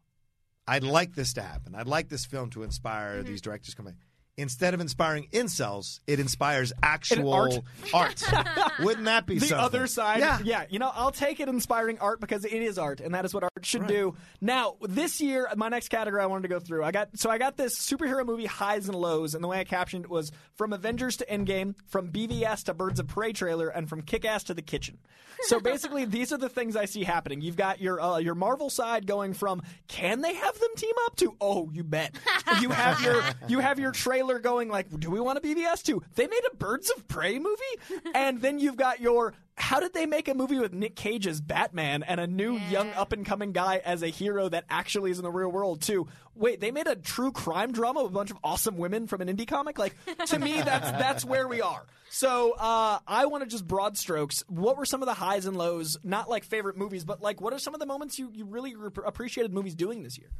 Speaker 4: I'd like this to happen. I'd like this film to inspire
Speaker 3: Mm-hmm.
Speaker 4: these directors coming. Instead of inspiring incels, it inspires actual
Speaker 2: art.
Speaker 4: art. Wouldn't that be so
Speaker 2: the
Speaker 4: something?
Speaker 2: other side.
Speaker 4: Yeah.
Speaker 2: You know, I'll take it inspiring art because it is art, and that is what art should do. Now, this year, my next category I wanted to go through. I got so I got this superhero movie highs and lows, and the way I captioned it was from Avengers to Endgame, from BVS to Birds of Prey trailer, and from Kick Ass to the Kitchen. So basically, these are the things I see happening. You've got your uh, your Marvel side going from can they have them team up to oh you bet. You have your you have your trailer going like do we want a BVS too? They made a Birds of Prey movie, and then you've got your how did they make a movie with Nick Cage as Batman and a new young up and coming guy as a hero that actually is in the real world too? Wait, they made a true crime drama with a bunch of awesome women from an indie comic? Like to me that's that's where we are. So uh, I want to just broad strokes. What were some of the highs and lows? Not like favorite movies, but like what are some of the moments you, you really re- appreciated movies doing this year?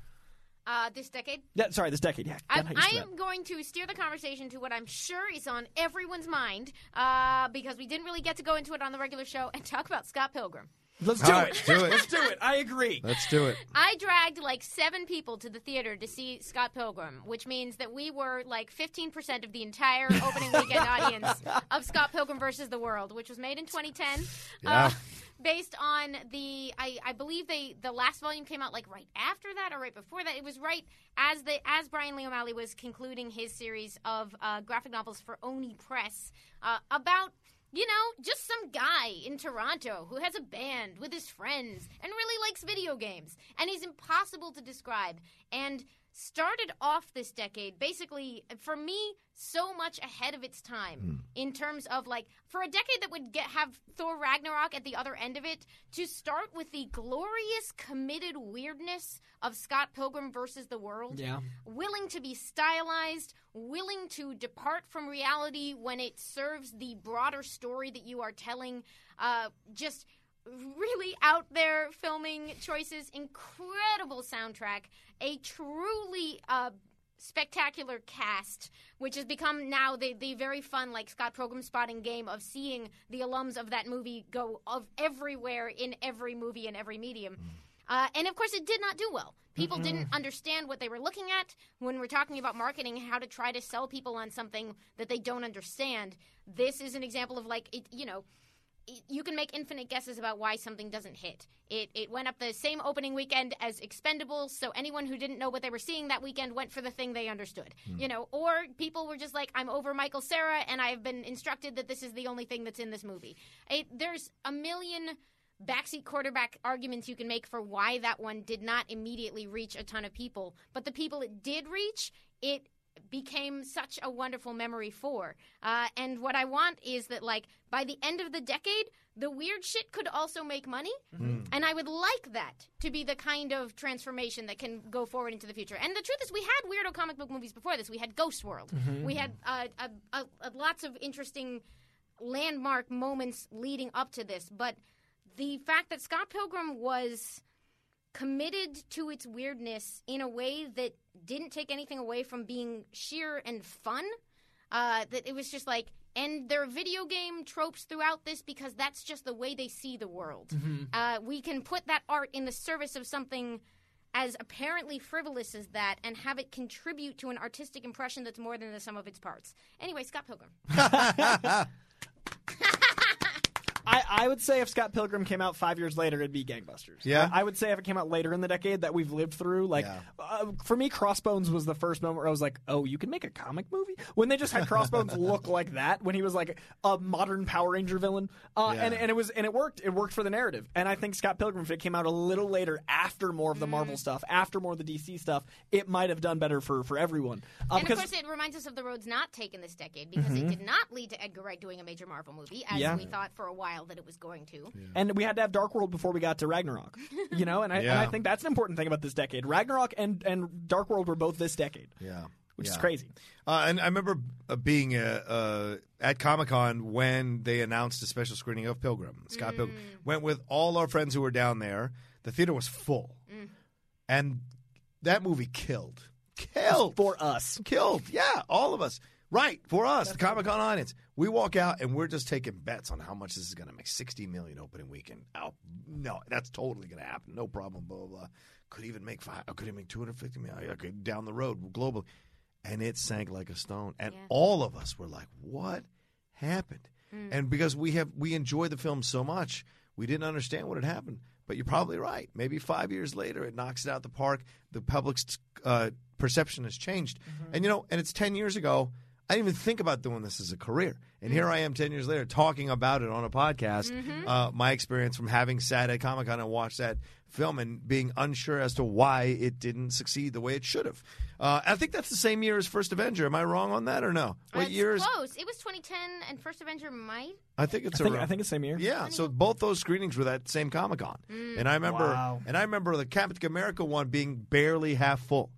Speaker 3: Uh, this decade.
Speaker 2: Yeah, sorry, this decade. Yeah, I'm,
Speaker 3: I am going to steer the conversation to what I'm sure is on everyone's mind uh, because we didn't really get to go into it on the regular show and talk about Scott Pilgrim.
Speaker 2: Let's do
Speaker 4: All
Speaker 2: it.
Speaker 4: right, do it.
Speaker 2: Let's do it. I agree.
Speaker 4: Let's do it.
Speaker 3: I dragged like seven people to the theater to see Scott Pilgrim, which means that we were like 15% of the entire opening weekend audience of Scott Pilgrim versus the World, which was made in 2010.
Speaker 4: Yeah.
Speaker 3: Uh, based on the, I, I believe they the last volume came out like right after that or right before that. It was right as the as Brian Lee O'Malley was concluding his series of uh, graphic novels for Oni Press uh, about you know, just some guy in Toronto who has a band with his friends and really likes video games. And he's impossible to describe. And started off this decade basically, for me, so much ahead of its time in terms of like, for a decade that would get have Thor Ragnarok at the other end of it, to start with the glorious, committed weirdness of Scott Pilgrim versus the World
Speaker 2: Yeah.
Speaker 3: willing to be stylized, willing to depart from reality when it serves the broader story that you are telling. Uh, just really out there filming choices, incredible soundtrack, a truly uh, spectacular cast, which has become now the, the very fun, like Scott Pilgrim spotting game of seeing the alums of that movie go of everywhere in every movie and every medium. Uh, and of course, it did not do well. People didn't understand what they were looking at when we're talking about marketing, how to try to sell people on something that they don't understand. This is an example of like, it, you know, you can make infinite guesses about why something doesn't hit. It, it went up the same opening weekend as Expendables, so anyone who didn't know what they were seeing that weekend went for the thing they understood. Hmm. You know, or people were just like, I'm over Michael Cera, and I have been instructed that this is the only thing that's in this movie. It, there's a million backseat quarterback arguments you can make for why that one did not immediately reach a ton of people. But the people it did reach, it became such a wonderful memory for. Uh, and what I want is that, like, by the end of the decade, the weird shit could also make money. And I would like that to be the kind of transformation that can go forward into the future. And the truth is, we had weirdo comic book movies before this. We had Ghost World. We had uh, lots of interesting landmark moments leading up to this. But the fact that Scott Pilgrim was committed to its weirdness in a way that didn't take anything away from being sheer and fun. Uh, that it was just like, and there are video game tropes throughout this because that's just the way they see the world. Uh, we can put that art in the service of something as apparently frivolous as that and have it contribute to an artistic impression that's more than the sum of its parts. Anyway, Scott Pilgrim.
Speaker 2: I, I would say if Scott Pilgrim came out five years later, it'd be Gangbusters.
Speaker 4: Yeah?
Speaker 2: I, I would say if it came out later in the decade that we've lived through, like
Speaker 4: Yeah.
Speaker 2: uh, for me, Crossbones was the first moment where I was like, "Oh, you can make a comic movie." When they just had Crossbones look like that, when he was like a modern Power Ranger villain, uh,
Speaker 4: Yeah.
Speaker 2: and and it was and it worked. It worked for the narrative. And I think Scott Pilgrim, if it came out a little later, after more of the Marvel stuff, after more of the DC stuff, it might have done better for for everyone. Uh,
Speaker 3: and of course, it reminds us of the roads not taken this decade because it did not lead to Edgar Wright doing a major Marvel movie, as
Speaker 2: Yeah.
Speaker 3: we thought for a while that it was going to.
Speaker 2: and we had to have Dark World before we got to Ragnarok. You know, and I, and I think that's an important thing about this decade. Ragnarok and and Dark World were both this decade,
Speaker 4: Yeah.
Speaker 2: which is crazy.
Speaker 4: Uh, and I remember uh, being uh, uh, at Comic Con when they announced a special screening of Pilgrim. Scott Pilgrim went with all our friends who were down there. The theater was full, and that movie killed, killed
Speaker 2: for us.
Speaker 4: killed. Yeah, all of us. Right for us, the Comic Con audience. We walk out and we're just taking bets on how much this is going to make. Sixty million opening weekend. Oh no, that's totally going to happen. No problem. Blah blah. blah. Could even make five. Could even make two hundred fifty million. Okay, down the road globally. and it sank like a stone. And
Speaker 3: Yeah.
Speaker 4: all of us were like, "What happened?"
Speaker 3: Mm.
Speaker 4: And because we have we enjoyed the film so much, we didn't understand what had happened. But you're probably right. Maybe five years later, it knocks it out the park. The public's uh, perception has changed,
Speaker 3: Mm-hmm.
Speaker 4: and you know, and it's ten years ago. I didn't even think about doing this as a career, and here I am ten years later talking about it on a podcast.
Speaker 3: Mm-hmm.
Speaker 4: Uh, my experience from having sat at Comic Con and watched that film and being unsure as to why it didn't succeed the way it should have. Uh, I think that's the same year as First Avenger. Am I wrong on that or no? What
Speaker 3: That's
Speaker 4: year is?
Speaker 3: close. It was 2010, and First Avenger might.
Speaker 4: I think it's
Speaker 2: I think,
Speaker 4: around.
Speaker 2: I think it's same year.
Speaker 4: Yeah, so both those screenings were that same Comic Con,
Speaker 3: Mm.
Speaker 4: and I remember,
Speaker 2: Wow.
Speaker 4: and I remember the Captain America one being barely half full,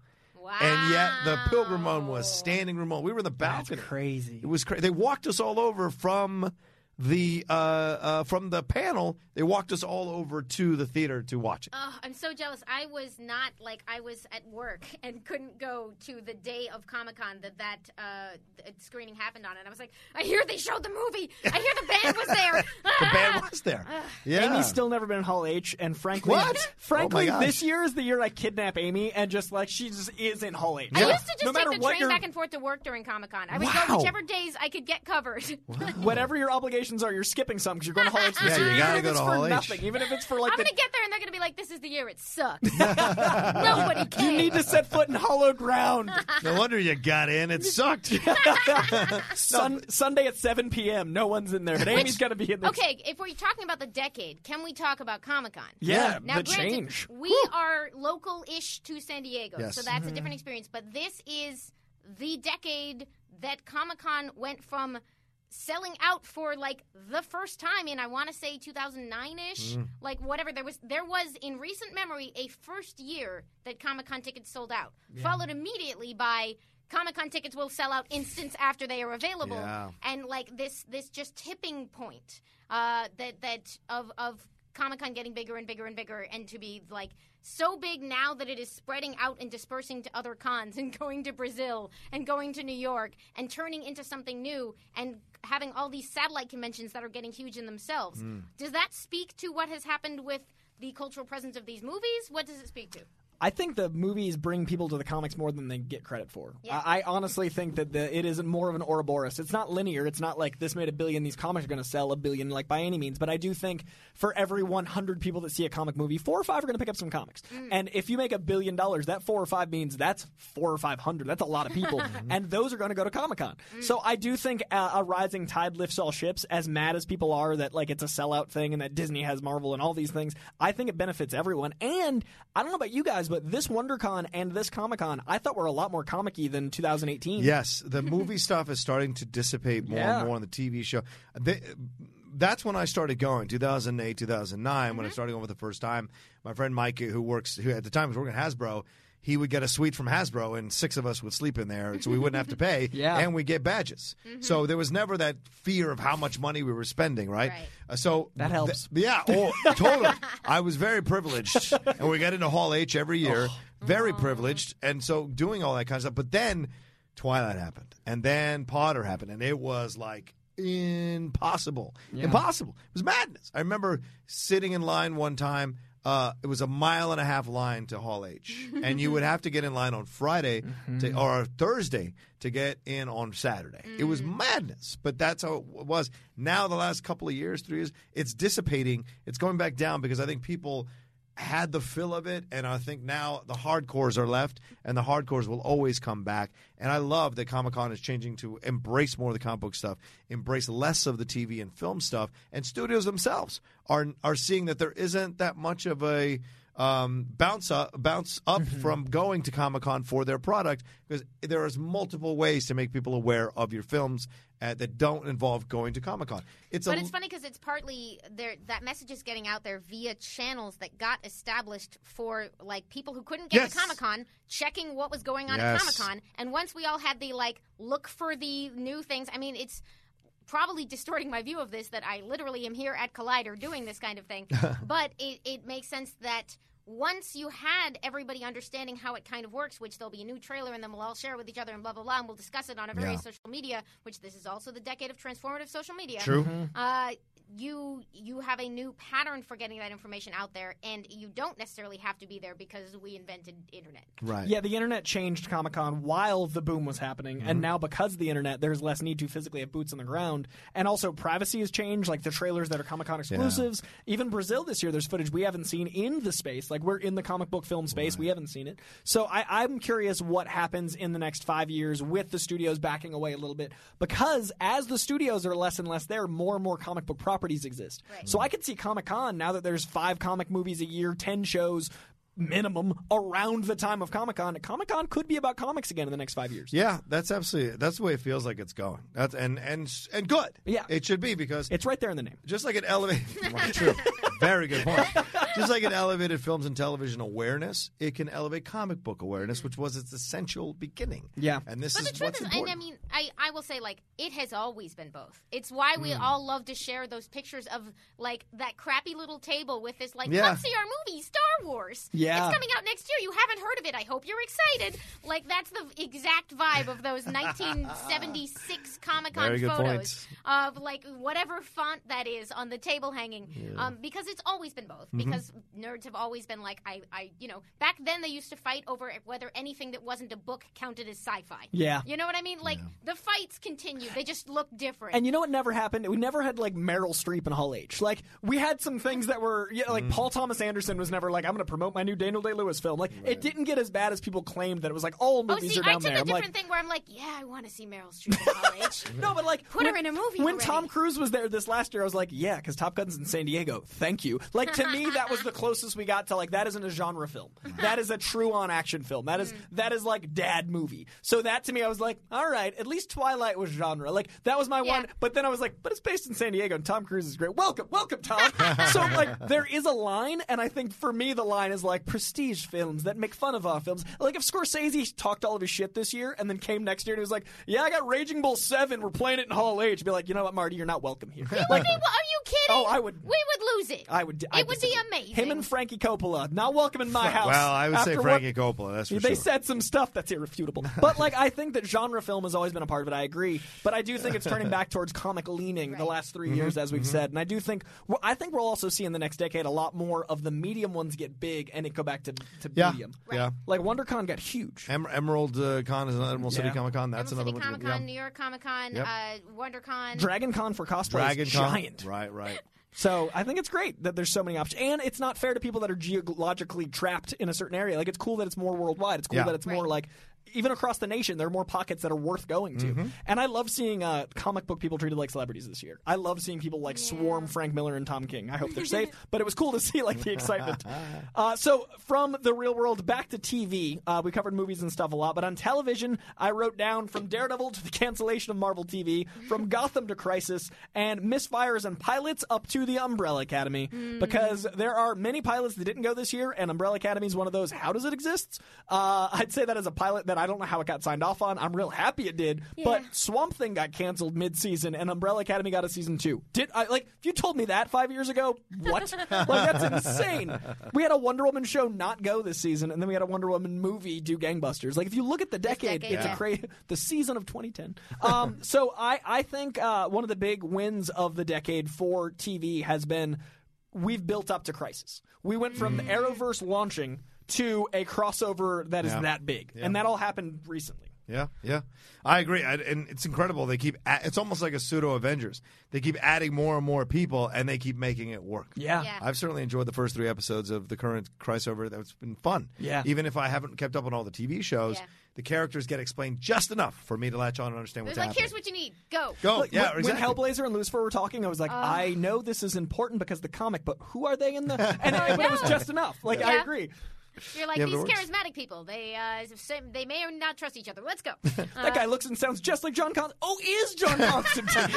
Speaker 3: Wow.
Speaker 4: and yet the Pilgrim one was standing room only. We were in the
Speaker 2: That's
Speaker 4: balcony.
Speaker 2: crazy.
Speaker 4: It was crazy. They walked us all over from the uh, uh, from the panel. They walked us all over to the theater to watch it.
Speaker 3: Oh, I'm so jealous. I was not like I was at work and couldn't go to the day of Comic Con that that uh, th- screening happened on, and I was like, I hear they showed the movie. I hear the band was there.
Speaker 4: the band was there. Yeah,
Speaker 2: Amy's still never been in Hall H, and frankly,
Speaker 4: What?
Speaker 2: frankly,
Speaker 4: Oh my
Speaker 2: this year is the year I kidnap Amy, and just like she just is in Hall H.
Speaker 3: I used to just
Speaker 2: no
Speaker 3: take the
Speaker 2: what
Speaker 3: train
Speaker 2: your
Speaker 3: back and forth to work during Comic Con. I would
Speaker 4: Wow.
Speaker 3: go whichever days I could get covered.
Speaker 2: whatever your obligations are, you're skipping some because you're going to Hall H this
Speaker 4: Yeah,
Speaker 2: year.
Speaker 4: you
Speaker 2: even
Speaker 4: gotta
Speaker 2: if
Speaker 4: go
Speaker 2: it's
Speaker 4: to
Speaker 2: for
Speaker 4: Hall H.
Speaker 2: nothing, even if it's for like
Speaker 3: I'm
Speaker 2: the.
Speaker 3: gonna get there and they're gonna be like, "This is the year it sucked." Nobody cares.
Speaker 2: You need to set foot in hollow ground.
Speaker 4: no wonder you got in. It sucked.
Speaker 2: Sun, Sunday at 7 p.m. No one's in there, but Amy's going to be in there.
Speaker 3: Okay, if we're talking about the decade, can we talk about Comic Con?
Speaker 2: Yeah,
Speaker 3: Now,
Speaker 2: the
Speaker 3: granted,
Speaker 2: change.
Speaker 3: we are local-ish to San Diego,
Speaker 4: Yes.
Speaker 3: so that's a different experience. But this is the decade that Comic Con went from selling out for like the first time in I want to say 2009ish, like whatever. There was there was in recent memory a first year that Comic Con tickets sold out, followed immediately by. Comic Con tickets will sell out instance after they are available,
Speaker 4: Yeah.
Speaker 3: and like this this just tipping point uh, that that of of Comic Con getting bigger and bigger and bigger, and to be like so big now that it is spreading out and dispersing to other cons and going to Brazil and going to New York and turning into something new and having all these satellite conventions that are getting huge in themselves. Hmm. Does that speak to what has happened with the cultural presence of these movies? What does it speak to?
Speaker 2: I think the movies bring people to the comics more than they get credit for.
Speaker 3: Yeah.
Speaker 2: I, I honestly think that the, it is more of an Ouroboros. It's not linear. It's not like this made a billion, these comics are going to sell a billion, like by any means. But I do think for every 100 people that see a comic movie, four or five are going to pick up some comics. Mm. And if you make a billion dollars, that four or five means that's four or five hundred. That's a lot of people. and those are going to go to Comic Con. Mm. So I do think a, a rising tide lifts all ships. As mad as people are that like it's a sellout thing and that Disney has Marvel and all these things, I think it benefits everyone. And I don't know about you guys, but this WonderCon and this Comic Con, I thought were a lot more comic-y than 2018.
Speaker 4: Yes, the movie stuff is starting to dissipate more
Speaker 2: Yeah.
Speaker 4: and more on the TV show. They, that's when I started going, 2008, 2009,
Speaker 2: Mm-hmm.
Speaker 4: when I started going for the first time. My friend Mike, who works, who at the time was working at Hasbro, he would get a suite from Hasbro, and six of us would sleep in there, so we wouldn't have to pay,
Speaker 2: Yeah.
Speaker 4: and we get badges. So there was never that fear of how much money we were spending, right?
Speaker 3: Right.
Speaker 4: Uh, so
Speaker 2: That helps.
Speaker 4: th- yeah, oh, totally. I was very privileged, and we get into Hall H every year.
Speaker 2: Oh.
Speaker 4: Very privileged, and so doing all that kind of stuff. But then Twilight happened, and then Potter happened, and it was like impossible, impossible. It was madness. I remember sitting in line one time. Uh, it was a mile and a half line to Hall H, and you would have to get in line on Friday to, or Thursday to get in on Saturday. It was madness, but that's how it was. Now, the last couple of years, three years, it's dissipating. It's going back down because I think people had the fill of it, and I think now the hardcores are left, and the hardcores will always come back. And I love that Comic Con is changing to embrace more of the comic book stuff, embrace less of the TV and film stuff, and studios themselves are are seeing that there isn't that much of a um, bounce up, bounce up from going to Comic Con for their product because there is multiple ways to make people aware of your films uh, that don't involve going to Comic Con. It's
Speaker 3: But
Speaker 4: a
Speaker 3: it's funny because it's partly there that message is getting out there via channels that got established for like people who couldn't get
Speaker 4: Yes.
Speaker 3: to Comic Con, checking what was going on
Speaker 4: Yes.
Speaker 3: at Comic Con. And once we all had the like look for the new things, I mean, it's probably distorting my view of this that I literally am here at Collider doing this kind of thing. but it, it makes sense that once you had everybody understanding how it kind of works, which there'll be a new trailer and then we'll all share it with each other and blah blah blah, and we'll discuss it on our various
Speaker 4: Yeah.
Speaker 3: social media. Which this is also the decade of transformative social media.
Speaker 4: True.
Speaker 3: Uh, you you have a new pattern for getting that information out there, and you don't necessarily have to be there because we invented internet.
Speaker 4: Right.
Speaker 2: Yeah, the internet changed Comic Con while the boom was happening,
Speaker 4: Mm-hmm.
Speaker 2: and now because of the internet, there's less need to physically have boots on the ground, and also privacy has changed. Like the trailers that are Comic Con exclusives, even Brazil this year, there's footage we haven't seen in the space. Like we're in the comic book film space, we haven't seen it. So I, I'm curious what happens in the next five years with the studios backing away a little bit, because as the studios are less and less there, more and more comic book properties exist. So I could see Comic Con now that there's five comic movies a year, ten shows minimum around the time of Comic Con. Comic Con could be about comics again in the next five years.
Speaker 4: Yeah, that's absolutely that's the way it feels like it's going. That's and and and good.
Speaker 2: Yeah.
Speaker 4: it should be because
Speaker 2: It's right there in the name.
Speaker 4: just like an elevated, Right, true, very good point. Just like an elevated films and television awareness, it can elevate comic book awareness, which was its essential beginning.
Speaker 2: Yeah.
Speaker 4: and this
Speaker 3: But the
Speaker 4: is
Speaker 3: truth
Speaker 4: what's
Speaker 3: is, and
Speaker 4: important.
Speaker 3: I mean, I, I will say, like, it has always been both. It's why we
Speaker 4: Hmm.
Speaker 3: all love to share those pictures of, like, that crappy little table with this, like,
Speaker 4: Yeah.
Speaker 3: come see our movie, Star Wars.
Speaker 2: Yeah.
Speaker 3: It's coming out next year. You haven't heard of it. I hope you're excited. Like, that's the exact vibe of those 1976 Comic Con photos
Speaker 4: points.
Speaker 3: of, like, whatever font that is on the table hanging. Um, because it's always been both.
Speaker 4: Mm-hmm.
Speaker 3: Because nerds have always been like, I, I, you know, back then they used to fight over whether anything that wasn't a book counted as sci-fi.
Speaker 2: Yeah.
Speaker 3: You know what I mean? Like the fights continue. They just look different.
Speaker 2: And you know what never happened? We never had like Meryl Streep and Hall H. Like we had some things that were yeah, like Paul Thomas Anderson was never like I'm going to promote my new Daniel Day Lewis film. Like it didn't get as bad as people claimed that it was like all
Speaker 3: oh,
Speaker 2: movies
Speaker 3: see,
Speaker 2: are
Speaker 3: I
Speaker 2: down
Speaker 3: took
Speaker 2: there.
Speaker 3: a
Speaker 2: I'm
Speaker 3: different
Speaker 2: like
Speaker 3: thing where I'm like, yeah, I want to see Meryl Streep in college.
Speaker 2: no, but like
Speaker 3: Put her in a movie
Speaker 2: When
Speaker 3: already.
Speaker 2: Tom Cruise was there this last year, I was like, yeah, because Top Gun's in San Diego. Thank you. Like to me, that was the closest we got to like that isn't a genre film. That is a true on action film. That is mm. that is like dad movie. So that to me, I was like, all right, at least Twilight was genre. Like that was my
Speaker 3: Yeah.
Speaker 2: one. But then I was like, but it's based in San Diego, and Tom Cruise is great. Welcome, welcome, Tom. so like there is a line, and I think for me the line is like prestige films that make fun of our films. Like if Scorsese talked all of his shit this year and then came next year and he was like, yeah, I got Raging Bull Seven. We're playing it in Hall H. Be like, you know what, Marty, you're not welcome here. Like.
Speaker 3: Hey, are you kidding?
Speaker 2: Oh, I would-
Speaker 3: We would lose it.
Speaker 2: I would.
Speaker 3: It
Speaker 2: I'd
Speaker 3: would be amazing.
Speaker 2: Him and Frankie Coppola not welcome in my house.
Speaker 4: well, I would say Frankie
Speaker 2: what-
Speaker 4: Coppola. That's for
Speaker 2: they
Speaker 4: sure.
Speaker 2: said some stuff that's irrefutable. But like I think that genre film has always been a part of it. I agree. But I do think it's turning back towards comic leaning the last 3
Speaker 4: Mm-hmm.
Speaker 2: years, as we've said. And I do think well, I think we'll also see in the next decade a lot more of the medium ones get big and it go back to to
Speaker 4: yeah,
Speaker 2: medium.
Speaker 4: yeah.
Speaker 2: Like WonderCon got huge.
Speaker 4: Em- Emerald uh, Con is another Emerald City
Speaker 2: Yeah.
Speaker 4: Comic Con. That's
Speaker 3: Emerald
Speaker 4: another
Speaker 3: City
Speaker 4: one.
Speaker 3: Comic Con,
Speaker 4: yeah.
Speaker 3: New York Comic Con,
Speaker 4: Yep.
Speaker 3: uh, WonderCon.
Speaker 2: Dragon Con for cosplay
Speaker 4: Dragon
Speaker 2: is
Speaker 4: Con.
Speaker 2: giant.
Speaker 4: Right, right.
Speaker 2: So I think it's great that there's so many options, and it's not fair to people that are geologically trapped in a certain area. Like it's cool that it's more worldwide. It's cool
Speaker 4: Yeah.
Speaker 2: that it's more like even across the nation, there are more pockets that are worth going to.
Speaker 4: Mm-hmm.
Speaker 2: And I love seeing uh, comic book people treated like celebrities this year. I love seeing people like swarm Frank Miller and Tom King. I hope they're safe, but it was cool to see like the excitement. Uh, so from the real world back to TV, uh, we covered movies and stuff a lot, but on television, I wrote down from Daredevil to the cancellation of Marvel TV, from Gotham to Crisis, and misfires and pilots up to the Umbrella Academy, because there are many pilots that didn't go this year, and Umbrella Academy is one of those. How does it exist? Uh, I'd say that as a pilot that I don't know how it got signed off on. I'm real happy it did, but Swamp Thing got canceled mid-season, and Umbrella Academy got a season two. Did I like? If you told me that five years ago, what? like that's insane. We had a Wonder Woman show not go this season, and then we had a Wonder Woman movie do gangbusters. Like if you look at the decade,
Speaker 3: decade,
Speaker 2: it's
Speaker 3: yeah.
Speaker 2: a crazy the season of 2010. Um, so I I think uh, one of the big wins of the decade for TV has been we've built up to Crisis. We went from the Arrowverse launching to a crossover that is
Speaker 4: Yeah.
Speaker 2: that big, and that all happened recently.
Speaker 4: Yeah, yeah, I agree, I, and it's incredible. They keep a- it's almost like a pseudo Avengers. They keep adding more and more people, and they keep making it work.
Speaker 2: Yeah.
Speaker 3: Yeah.
Speaker 4: I've certainly enjoyed the first three episodes of the current crossover. That's been fun.
Speaker 2: Yeah.
Speaker 4: even if I haven't kept up on all the TV shows,
Speaker 3: Yeah.
Speaker 4: The characters get explained just enough for me to latch on and understand what's
Speaker 3: like,
Speaker 4: happening.
Speaker 3: here's what you need. Go.
Speaker 4: Go,
Speaker 2: Look,
Speaker 4: yeah,
Speaker 2: when,
Speaker 4: exactly.
Speaker 2: when Hellblazer and Lucifer were talking, I was like, I know this is important because the comic, but who are they in the? And it, but it was just enough. Like I agree.
Speaker 3: You're like
Speaker 4: Yeah,
Speaker 3: these charismatic people. They uh, they may or not trust each other. Let's go.
Speaker 2: That guy looks and sounds just like John Con. Oh, is John Constantine?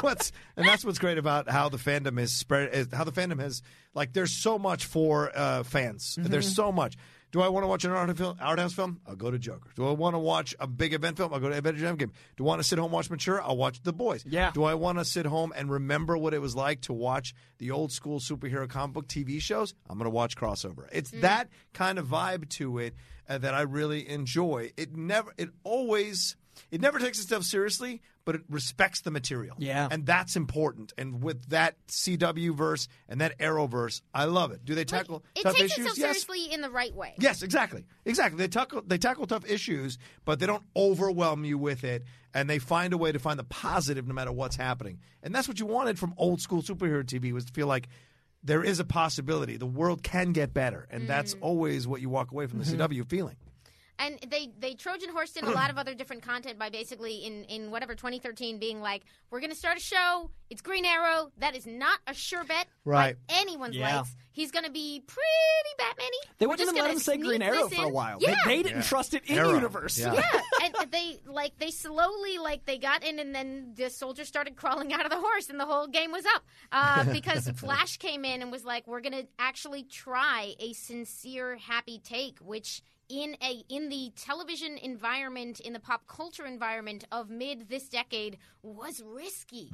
Speaker 4: what's and that's what's great about how the fandom is spread. Is how the fandom has like there's so much for uh, fans.
Speaker 2: Mm-hmm.
Speaker 4: There's so much. Do I want to watch an art, film, art house film? I'll go to Joker. Do I want to watch a big event film? I'll go to Avengers Endgame. Do I want to sit home and watch mature? I'll watch The Boys.
Speaker 2: Yeah.
Speaker 4: Do I want to sit home and remember what it was like to watch the old school superhero comic book TV shows? I'm going to watch crossover. It's that kind of vibe to it uh, that I really enjoy. It never. It always it never takes itself seriously, but it respects the material.
Speaker 2: Yeah.
Speaker 4: and that's important. And with that CW verse and that Arrowverse, I love it. Do they tackle
Speaker 3: it
Speaker 4: tough
Speaker 3: takes
Speaker 4: issues?
Speaker 3: itself
Speaker 4: yes.
Speaker 3: seriously in the right way.
Speaker 4: Yes, exactly, exactly. They tackle they tackle tough issues, but they don't overwhelm you with it, and they find a way to find the positive no matter what's happening. And that's what you wanted from old school superhero TV was to feel like there is a possibility. The world can get better, and that's
Speaker 3: Mm.
Speaker 4: always what you walk away from the
Speaker 2: Mm-hmm.
Speaker 4: CW feeling.
Speaker 3: And they they Trojan horsed in a lot of other different content by basically in in whatever 2013 being like we're going to start a show. It's Green Arrow. That is not a sure bet
Speaker 4: Right.
Speaker 3: by anyone's
Speaker 2: Yeah.
Speaker 3: lights. He's going to be pretty Batman-y.
Speaker 2: They
Speaker 3: We're
Speaker 2: wouldn't
Speaker 3: just
Speaker 2: even let him say Green Arrow for a while.
Speaker 3: Yeah.
Speaker 2: They, they didn't trust it in
Speaker 4: Arrow.
Speaker 2: universe.
Speaker 4: Yeah.
Speaker 3: yeah, and they like they slowly like they got in, and then the soldiers started crawling out of the horse, and the whole game was up uh, because Flash came in and was like, "We're gonna actually try a sincere, happy take," which in a in the television environment, in the pop culture environment of mid this decade, was risky.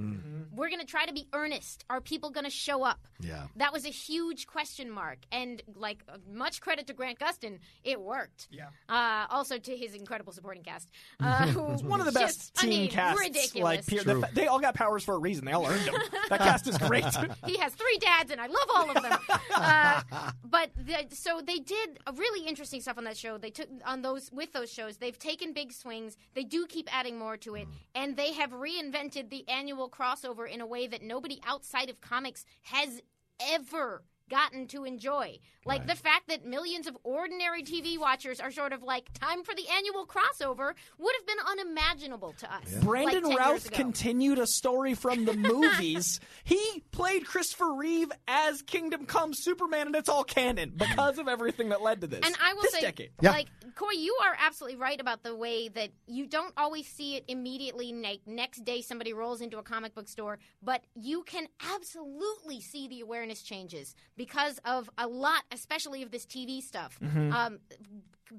Speaker 3: We're gonna try to be earnest. Are people gonna show up?
Speaker 4: Yeah.
Speaker 3: That was a huge question mark, and like uh, much credit to Grant Gustin, it worked.
Speaker 2: Yeah.
Speaker 3: Uh, also to his incredible supporting cast, uh,
Speaker 2: One of the best
Speaker 3: just,
Speaker 2: team
Speaker 3: I mean,
Speaker 2: casts.
Speaker 3: Ridiculous.
Speaker 2: Like peer- the they all got powers for a reason. They all earned them. that cast is great.
Speaker 3: he has three dads, and I love all of them. uh, but the, so they did a really interesting stuff on that show. They took on those with those shows. They've taken big swings. They do keep adding more to it, mm. and they have reinvented the annual crossover in a way that nobody outside of comics has ever gotten to enjoy. Like the fact that millions of ordinary TV watchers are sort of like time for the annual crossover would have been unimaginable to us.
Speaker 2: Brandon
Speaker 3: like
Speaker 2: Routh continued a story from the movies. he played Christopher Reeve as Kingdom Come Superman, and it's all canon because of everything that led to this.
Speaker 3: And I will
Speaker 2: this
Speaker 3: say,
Speaker 2: decade.
Speaker 3: like Coy, you are absolutely right about the way that you don't always see it immediately. Like next day, somebody rolls into a comic book store, but you can absolutely see the awareness changes because of a lot, especially of this TV stuff.
Speaker 2: Mm-hmm.
Speaker 3: Um,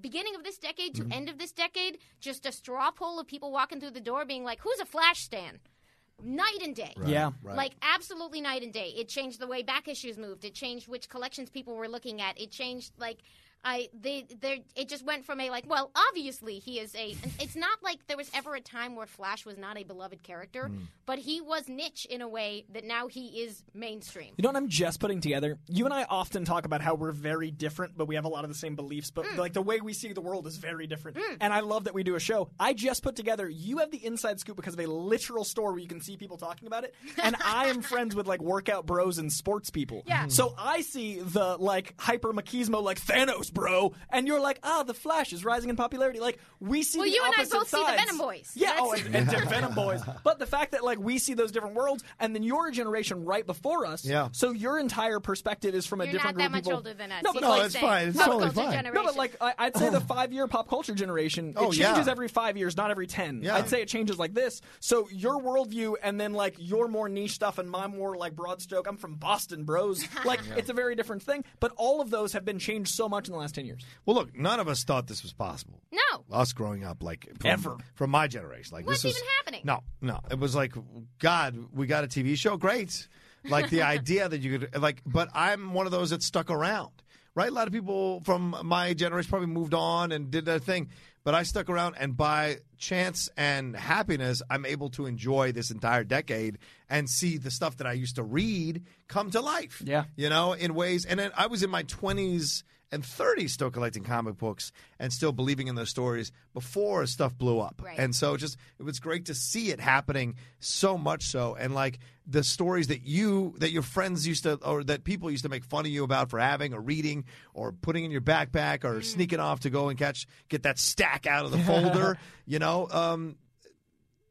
Speaker 3: beginning of this decade to end of this decade, just a straw poll of people walking through the door being like, "Who's a Flash stan?" Night and day.
Speaker 2: Yeah.
Speaker 3: Like absolutely night and day. It changed the way back issues moved. It changed which collections people were looking at. It changed like I they there it just went from a like well obviously he is a it's not like there was ever a time where Flash was not a beloved character, but he was niche in a way that now he is mainstream.
Speaker 2: You know what I'm just putting together? You and I often talk about how we're very different, but we have a lot of the same beliefs. But
Speaker 3: Mm.
Speaker 2: like the way we see the world is very different. And I love that we do a show. I just put together. You have the inside scoop because of a literal store where you can see people talking about it, and I am friends with like workout bros and sports people.
Speaker 3: Yeah.
Speaker 2: So I see the like hyper machismo, like Thanos, bro, and you're like, ah, the Flash is rising in popularity. Like we see.
Speaker 3: Well,
Speaker 2: the
Speaker 3: you and I
Speaker 2: opposite
Speaker 3: both see the
Speaker 2: sides.
Speaker 3: Venom Boys.
Speaker 2: Yeah. Oh, and, and the Venom boys. But the fact that like we see those different worlds, and then your generation right before us.
Speaker 4: Yeah.
Speaker 2: So your entire perspective is from a
Speaker 3: You're
Speaker 2: different
Speaker 3: not that
Speaker 2: group of
Speaker 3: much
Speaker 2: people.
Speaker 3: older than us.
Speaker 2: No, but
Speaker 4: No,
Speaker 3: like
Speaker 4: it's
Speaker 3: saying
Speaker 4: fine. It's
Speaker 3: pop
Speaker 4: totally
Speaker 3: culture
Speaker 4: fine.
Speaker 2: no, but like I, I'd say the five-year pop culture generation,
Speaker 4: Oh,
Speaker 2: it changes
Speaker 4: yeah.
Speaker 2: every five years, not every ten.
Speaker 4: Yeah.
Speaker 2: I'd say it changes like this. So your worldview, and then like your more niche stuff, and my more like broad stroke. I'm from Boston, bros. Like it's a very different thing. But all of those have been changed so much in the last ten years.
Speaker 4: Well, look, none of us thought this was possible.
Speaker 3: no.
Speaker 4: Us growing up, like from,
Speaker 2: Ever.
Speaker 4: from my generation, like
Speaker 3: What's
Speaker 4: this was
Speaker 3: even happening?
Speaker 4: No, no, it was like, God, we got a TV show, great. Like the idea that you could like, but I'm one of those that stuck around, right? A lot of people from my generation probably moved on and did their thing, but I stuck around, and by chance and happiness, I'm able to enjoy this entire decade and see the stuff that I used to read come to life.
Speaker 2: Yeah.
Speaker 4: you know, in ways. And then I was in my 20s and 30s still collecting comic books and still believing in those stories before stuff blew up.
Speaker 3: Right.
Speaker 4: And so just it was great to see it happening so much so and like the stories that you that your friends used to or that people used to make fun of you about for having or reading or putting in your backpack or sneaking off to go and catch get that stack out of the folder, you know, um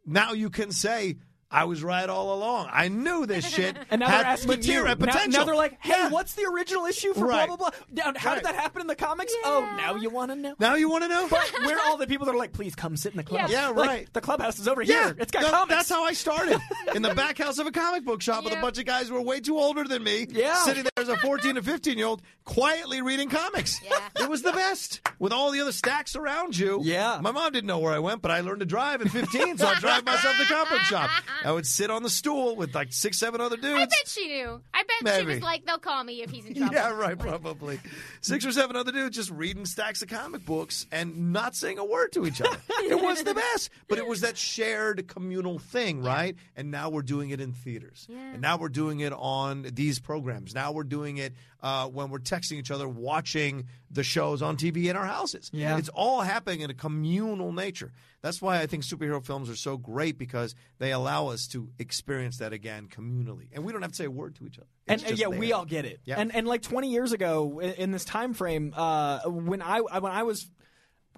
Speaker 4: now you can say I was right all along. I knew this shit
Speaker 2: And now
Speaker 4: had
Speaker 2: they're asking
Speaker 4: material,
Speaker 2: you.
Speaker 4: had
Speaker 2: Now,
Speaker 4: potential.
Speaker 2: now they're like, "Hey,
Speaker 4: Yeah.
Speaker 2: what's the original issue for
Speaker 4: Right.
Speaker 2: blah blah blah?" How
Speaker 4: Right.
Speaker 2: did that happen in the comics? Oh, now you want to know.
Speaker 4: Now you want to know?
Speaker 2: But we're all the people that are like, "Please come sit in the club.
Speaker 4: Yeah,
Speaker 2: Like,
Speaker 4: right.
Speaker 2: the clubhouse is over
Speaker 4: Yeah,
Speaker 2: here. It's got
Speaker 4: no,
Speaker 2: comics.
Speaker 4: That's how I started in the back house of a comic book shop with a bunch of guys who were way too older than me.
Speaker 2: Yeah.
Speaker 4: sitting there as a fourteen to fifteen year old, quietly reading comics.
Speaker 3: Yeah.
Speaker 4: it was the best with all the other stacks around you.
Speaker 2: Yeah.
Speaker 4: my mom didn't know where I went, but I learned to drive at fifteen, so I drive myself to the comic book shop. I would sit on the stool with like six, seven other dudes.
Speaker 3: I bet she knew. I bet she was like, they'll call me if he's in trouble.
Speaker 4: Yeah, right, probably. Six or seven other dudes just reading stacks of comic books and not saying a word to each other. it was the best. But it was that shared communal thing, right? And now we're doing it in theaters. And now we're doing it on these programs. Now we're doing it uh, when we're texting each other, watching the shows on TV in our houses.
Speaker 2: Yeah.
Speaker 4: It's all happening in a communal nature. That's why I think superhero films are so great because they allow us to experience that again communally. And we don't have to say a word to each other.
Speaker 2: and
Speaker 4: It's
Speaker 2: uh,
Speaker 4: just
Speaker 2: yeah, we all get it.
Speaker 4: Yeah.
Speaker 2: And and like 20 years ago in, in this time frame, uh, when I when I was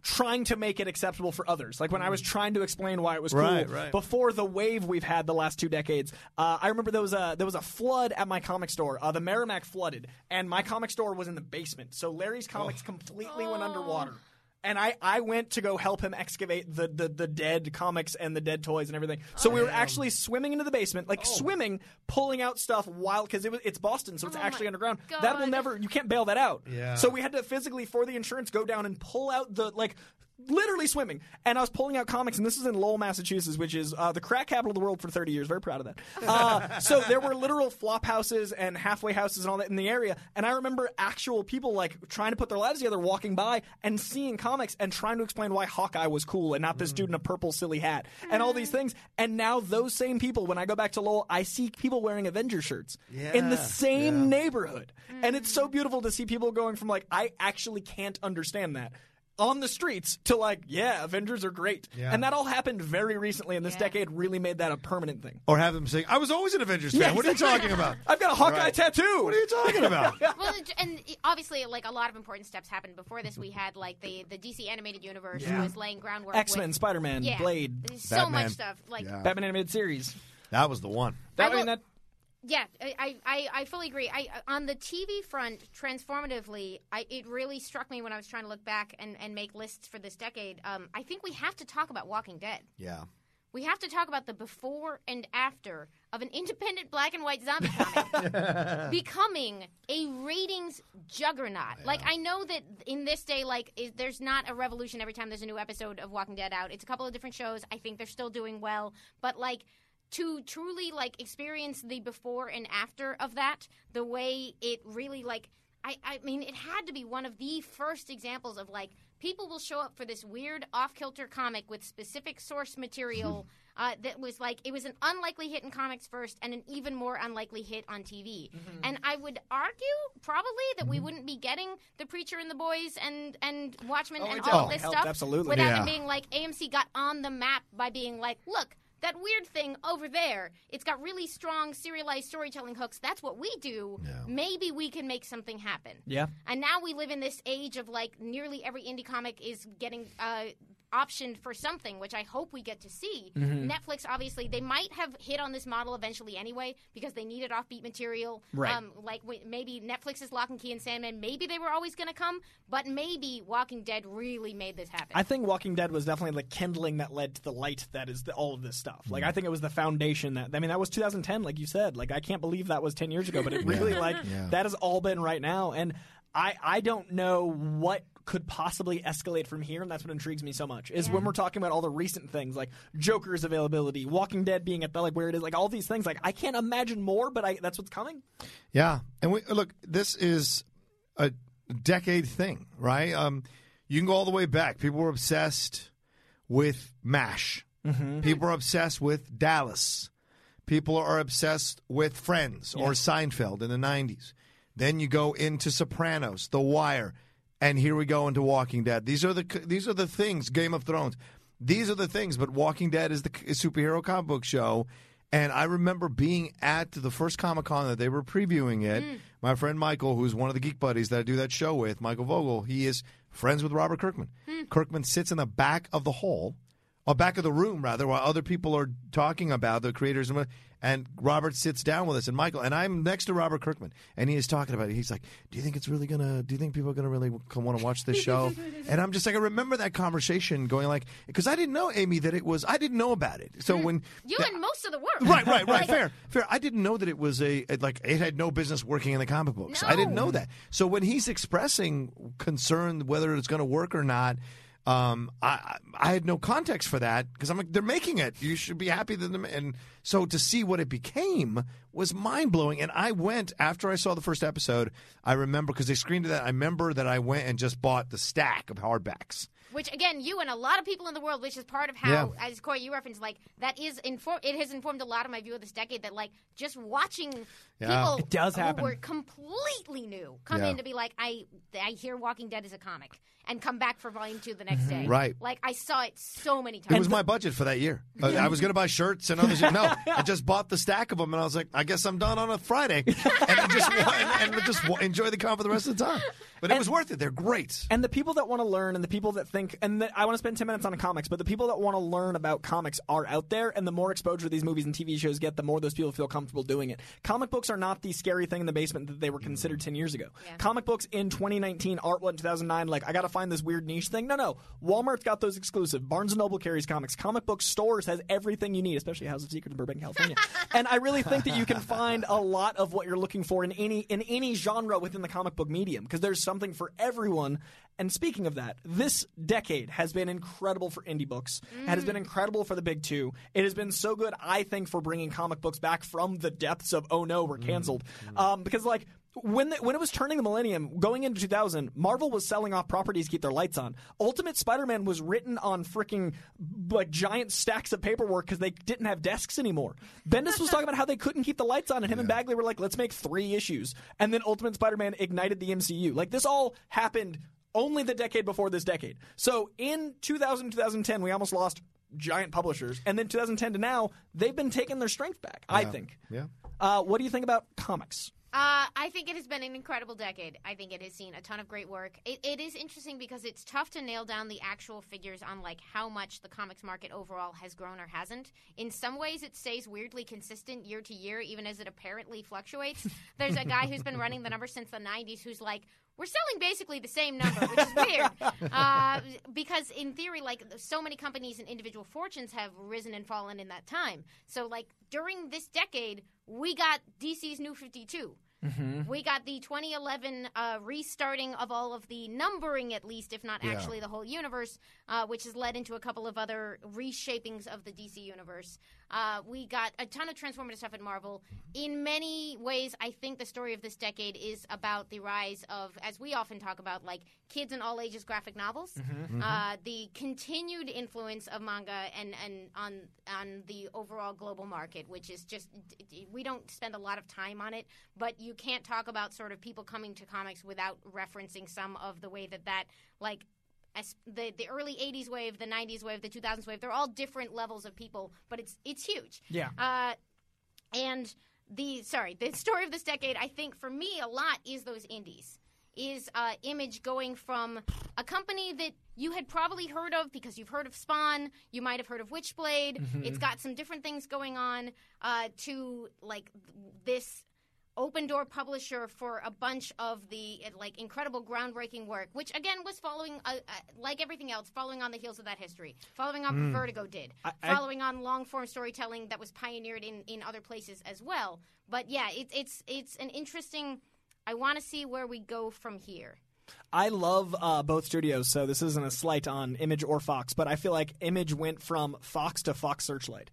Speaker 2: trying to make it acceptable for others, like when I was trying to explain why it was cool
Speaker 4: Right, right.
Speaker 2: before the wave we've had the last two decades. Uh, I remember there was a there was a flood at my comic store. Uh, the Merrimack flooded, and my comic store was in the basement. So Larry's comics completely went underwater. And I, I went to go help him excavate the, the, the dead comics and the dead toys and everything. So we were actually swimming into the basement, like oh. swimming, pulling out stuff while because it was it's Boston, so it's
Speaker 3: Oh
Speaker 2: actually
Speaker 3: my
Speaker 2: underground. That will never you can't bail that out.
Speaker 4: Yeah.
Speaker 2: So we had to physically for the insurance go down and pull out the like literally swimming. And I was pulling out comics, and this is in Lowell, Massachusetts, which is uh, the crack capital of the world for 30 years. Very proud of that. Uh, so there were literal flop houses and halfway houses and all that in the area. And I remember actual people like trying to put their lives together, walking by and seeing comics and trying to explain why Hawkeye was cool and not this dude in a purple silly hat and all these things. And now those same people, when I go back to Lowell, I see people wearing Avenger shirts in the
Speaker 4: Yeah,
Speaker 2: same neighborhood. And it's so beautiful to see people going from like, I actually can't understand that. On the streets to like, yeah, Avengers are great.
Speaker 4: Yeah.
Speaker 2: And that all happened very recently, and this
Speaker 3: Yeah.
Speaker 2: decade really made that a permanent thing.
Speaker 4: Or have them saying, I was always an Avengers fan.
Speaker 2: Yeah,
Speaker 4: what are you talking about?
Speaker 2: I've got a Hawkeye
Speaker 4: Right.
Speaker 2: tattoo.
Speaker 4: What are you talking about?
Speaker 3: well, and obviously, like a lot of important steps happened before this. We had like the the DC animated universe
Speaker 2: Yeah.
Speaker 3: was laying groundwork.
Speaker 2: X Men, Spider Man,
Speaker 3: yeah,
Speaker 2: Blade,
Speaker 3: There's so
Speaker 4: Batman.
Speaker 3: much stuff. Like
Speaker 4: Yeah.
Speaker 2: Batman animated series.
Speaker 4: that was the one.
Speaker 2: That
Speaker 3: I
Speaker 2: I mean that
Speaker 3: Yeah, I, I, I fully agree. I on the TV front, transformatively, I, it really struck me when I was trying to look back and, and make lists for this decade. Um, I think we have to talk about Walking Dead.
Speaker 4: Yeah.
Speaker 3: We have to talk about the before and after of an independent black and white zombie comic becoming a ratings juggernaut. Like I know that in this day, like is, there's not a revolution every time there's a new episode of Walking Dead out. It's a couple of different shows. I think they're still doing well, but like to truly like experience the before and after of that, the way it really like. I, I mean, it had to be one of the first examples of like people will show up for this weird off kilter comic with specific source material uh, that was like it was an unlikely hit in comics first and an even more unlikely hit on TV. And I would argue probably that we wouldn't be getting the Preacher and the Boys and and Watchmen and
Speaker 2: it
Speaker 3: all of this
Speaker 2: helped,
Speaker 3: stuff
Speaker 2: absolutely.
Speaker 3: without
Speaker 4: Yeah.
Speaker 3: it being like AMC got on the map by being like, look. That weird thing over there, it's got really strong serialized storytelling hooks. That's what we do. Maybe we can make something happen.
Speaker 2: Yeah.
Speaker 3: And now we live in this age of like nearly every indie comic is getting uh, optioned for something, which I hope we get to see.
Speaker 2: Mm-hmm.
Speaker 3: Netflix, obviously, they might have hit on this model eventually anyway because they needed offbeat material.
Speaker 2: Right.
Speaker 3: Um, like w- maybe Netflix's Locke and Key and Sandman, maybe they were always going to come, but maybe Walking Dead really made this happen.
Speaker 2: I think Walking Dead was definitely the kindling that led to the light that is the, all of this stuff. Like I think it was the foundation that I mean that was 2010, like you said. Like I can't believe that was 10 years ago, but it really like that has all been right now. And I I don't know what could possibly escalate from here, and that's what intrigues me so much. Is when we're talking about all the recent things like Joker's availability, Walking Dead being at the like where it is, like all these things. Like I can't imagine more, but I that's what's coming.
Speaker 4: Yeah, and we look. This is a decade thing, right? Um, you can go all the way back. People were obsessed with Mash. People are obsessed with Dallas. People are obsessed with Friends or Seinfeld in the '90s. Then you go into Sopranos, The Wire, and here we go into Walking Dead. These are the these are the things. Game of Thrones. These are the things. But Walking Dead is the superhero comic book show. And I remember being at the first Comic Con that they were previewing it. Mm. My friend Michael, who's one of the geek buddies that I do that show with, Michael Vogel, he is friends with Robert Kirkman. Hmm. Kirkman sits in the back of the hall, or back of the room rather, while other people are talking about the creators. And, and Robert sits down with us, and Michael, and I'm next to Robert Kirkman, and he is talking about it. He's like, "Do you think it's really gonna? Do you think people are gonna really want to watch this show?" and I'm just like, I remember that conversation going like, because I didn't know Amy that it was, I didn't know about it. So hmm. when
Speaker 3: you and most of the world.
Speaker 4: Right, right, right. Fair, fair. I didn't know that it was a like it had no business working in the comic books. I didn't know that. So when he's expressing concern whether it's going to work or not, Um, I I had no context for that because I'm like they're making it. You should be happy that them. And so to see what it became was mind blowing. And I went after I saw the first episode. I remember because they screened that. I remember that I went and just bought the stack of hardbacks.
Speaker 3: Which again, you and a lot of people in the world, which is part of how, as Coy you referenced, like that is inform. It has informed a lot of my view of this decade. That like just watching
Speaker 4: Yeah.
Speaker 3: people
Speaker 2: It does
Speaker 3: who
Speaker 2: happen.
Speaker 3: were completely new come
Speaker 4: Yeah.
Speaker 3: in to be like, I I hear Walking Dead is a comic, and come back for volume two the next day.
Speaker 4: Mm-hmm. Right.
Speaker 3: Like I saw it so many times.
Speaker 4: It was my budget for that year. I was going to buy shirts and other shit. No, I just bought the stack of them, and I was like, I guess I'm done on a Friday, and I just wa- and, and just wa- enjoy the con for the rest of the time. But it was worth it. They're great.
Speaker 2: And the people that want to learn, and the people that think, and the, I want to spend ten minutes on comics, but the people that want to learn about comics are out there, and the more exposure these movies and TV shows get, the more those people feel comfortable doing it. Comic books are not the scary thing in the basement that they were considered mm. ten years ago. Comic books in 2019 aren't what in 2009. Like I got to find this weird niche thing. No, no. Walmart's got those exclusive. Barnes and Noble carries comics. Comic book stores has everything you need, especially House of Secrets in Burbank, California. and I really think that you can find a lot of what you're looking for in any in any genre within the comic book medium because there's something for everyone. And speaking of that, this decade has been incredible for indie books. It has been mm. incredible for the big two. It has been so good, I think, for bringing comic books back from the depths of oh no, we're mm, canceled. Mm. Um, because like when the, when it was turning the millennium, going into 2000, Marvel was selling off properties to keep their lights on. Ultimate Spider-Man was written on freaking like giant stacks of paperwork because they didn't have desks anymore. Bendis was talking about how they couldn't keep the lights on, and him and Bagley were like, "Let's make three issues." And then Ultimate Spider-Man ignited the MCU. Like this all happened only the decade before this decade. So in 2000 2010, we almost lost giant publishers, and then 2010 to now, they've been taking their strength back. I think.
Speaker 4: Yeah.
Speaker 2: Uh, what do you think about comics?
Speaker 3: Uh, I think it has been an incredible decade. I think it has seen a ton of great work. It, it is interesting because it's tough to nail down the actual figures on like how much the comics market overall has grown or hasn't. In some ways, it stays weirdly consistent year to year, even as it apparently fluctuates. There's a guy who's been running the number since the '90s who's like, we're selling basically the same number, which is weird. Uh, because in theory, like so many companies and individual fortunes have risen and fallen in that time. So like during this decade, we got DC's New 52. We got the 2011 uh, restarting of all of the numbering, at least, if not actually the whole universe, uh, which has led into a couple of other reshapings of the DC universe. Uh, we got a ton of transformative stuff at Marvel. In many ways, I think the story of this decade is about the rise of, as we often talk about, like kids and all ages graphic novels, Uh, the continued influence of manga and, and on on the overall global market, which is just we don't spend a lot of time on it, but you can't talk about sort of people coming to comics without referencing some of the way that that like the the early 80s wave, the 90s wave, the 2000s wave, they're all different levels of people, but it's it's huge.
Speaker 2: Yeah.
Speaker 3: Uh, and the sorry, the story of this decade, I think for me a lot is those indies. Is uh, Image going from a company that you had probably heard of because you've heard of Spawn, you might have heard of Witchblade. It's got some different things going on uh, to like this open door publisher for a bunch of the uh, like incredible groundbreaking work which again was following uh, uh, like everything else following on the heels of that history following on what vertigo did
Speaker 2: I- I-
Speaker 3: following on long form storytelling that was pioneered in, in other places as well. But yeah it's it's it's an interesting i want to see where we go from here.
Speaker 2: I love uh, both studios, so this isn't a slight on Image or Fox, but I feel like Image went from Fox to Fox Searchlight.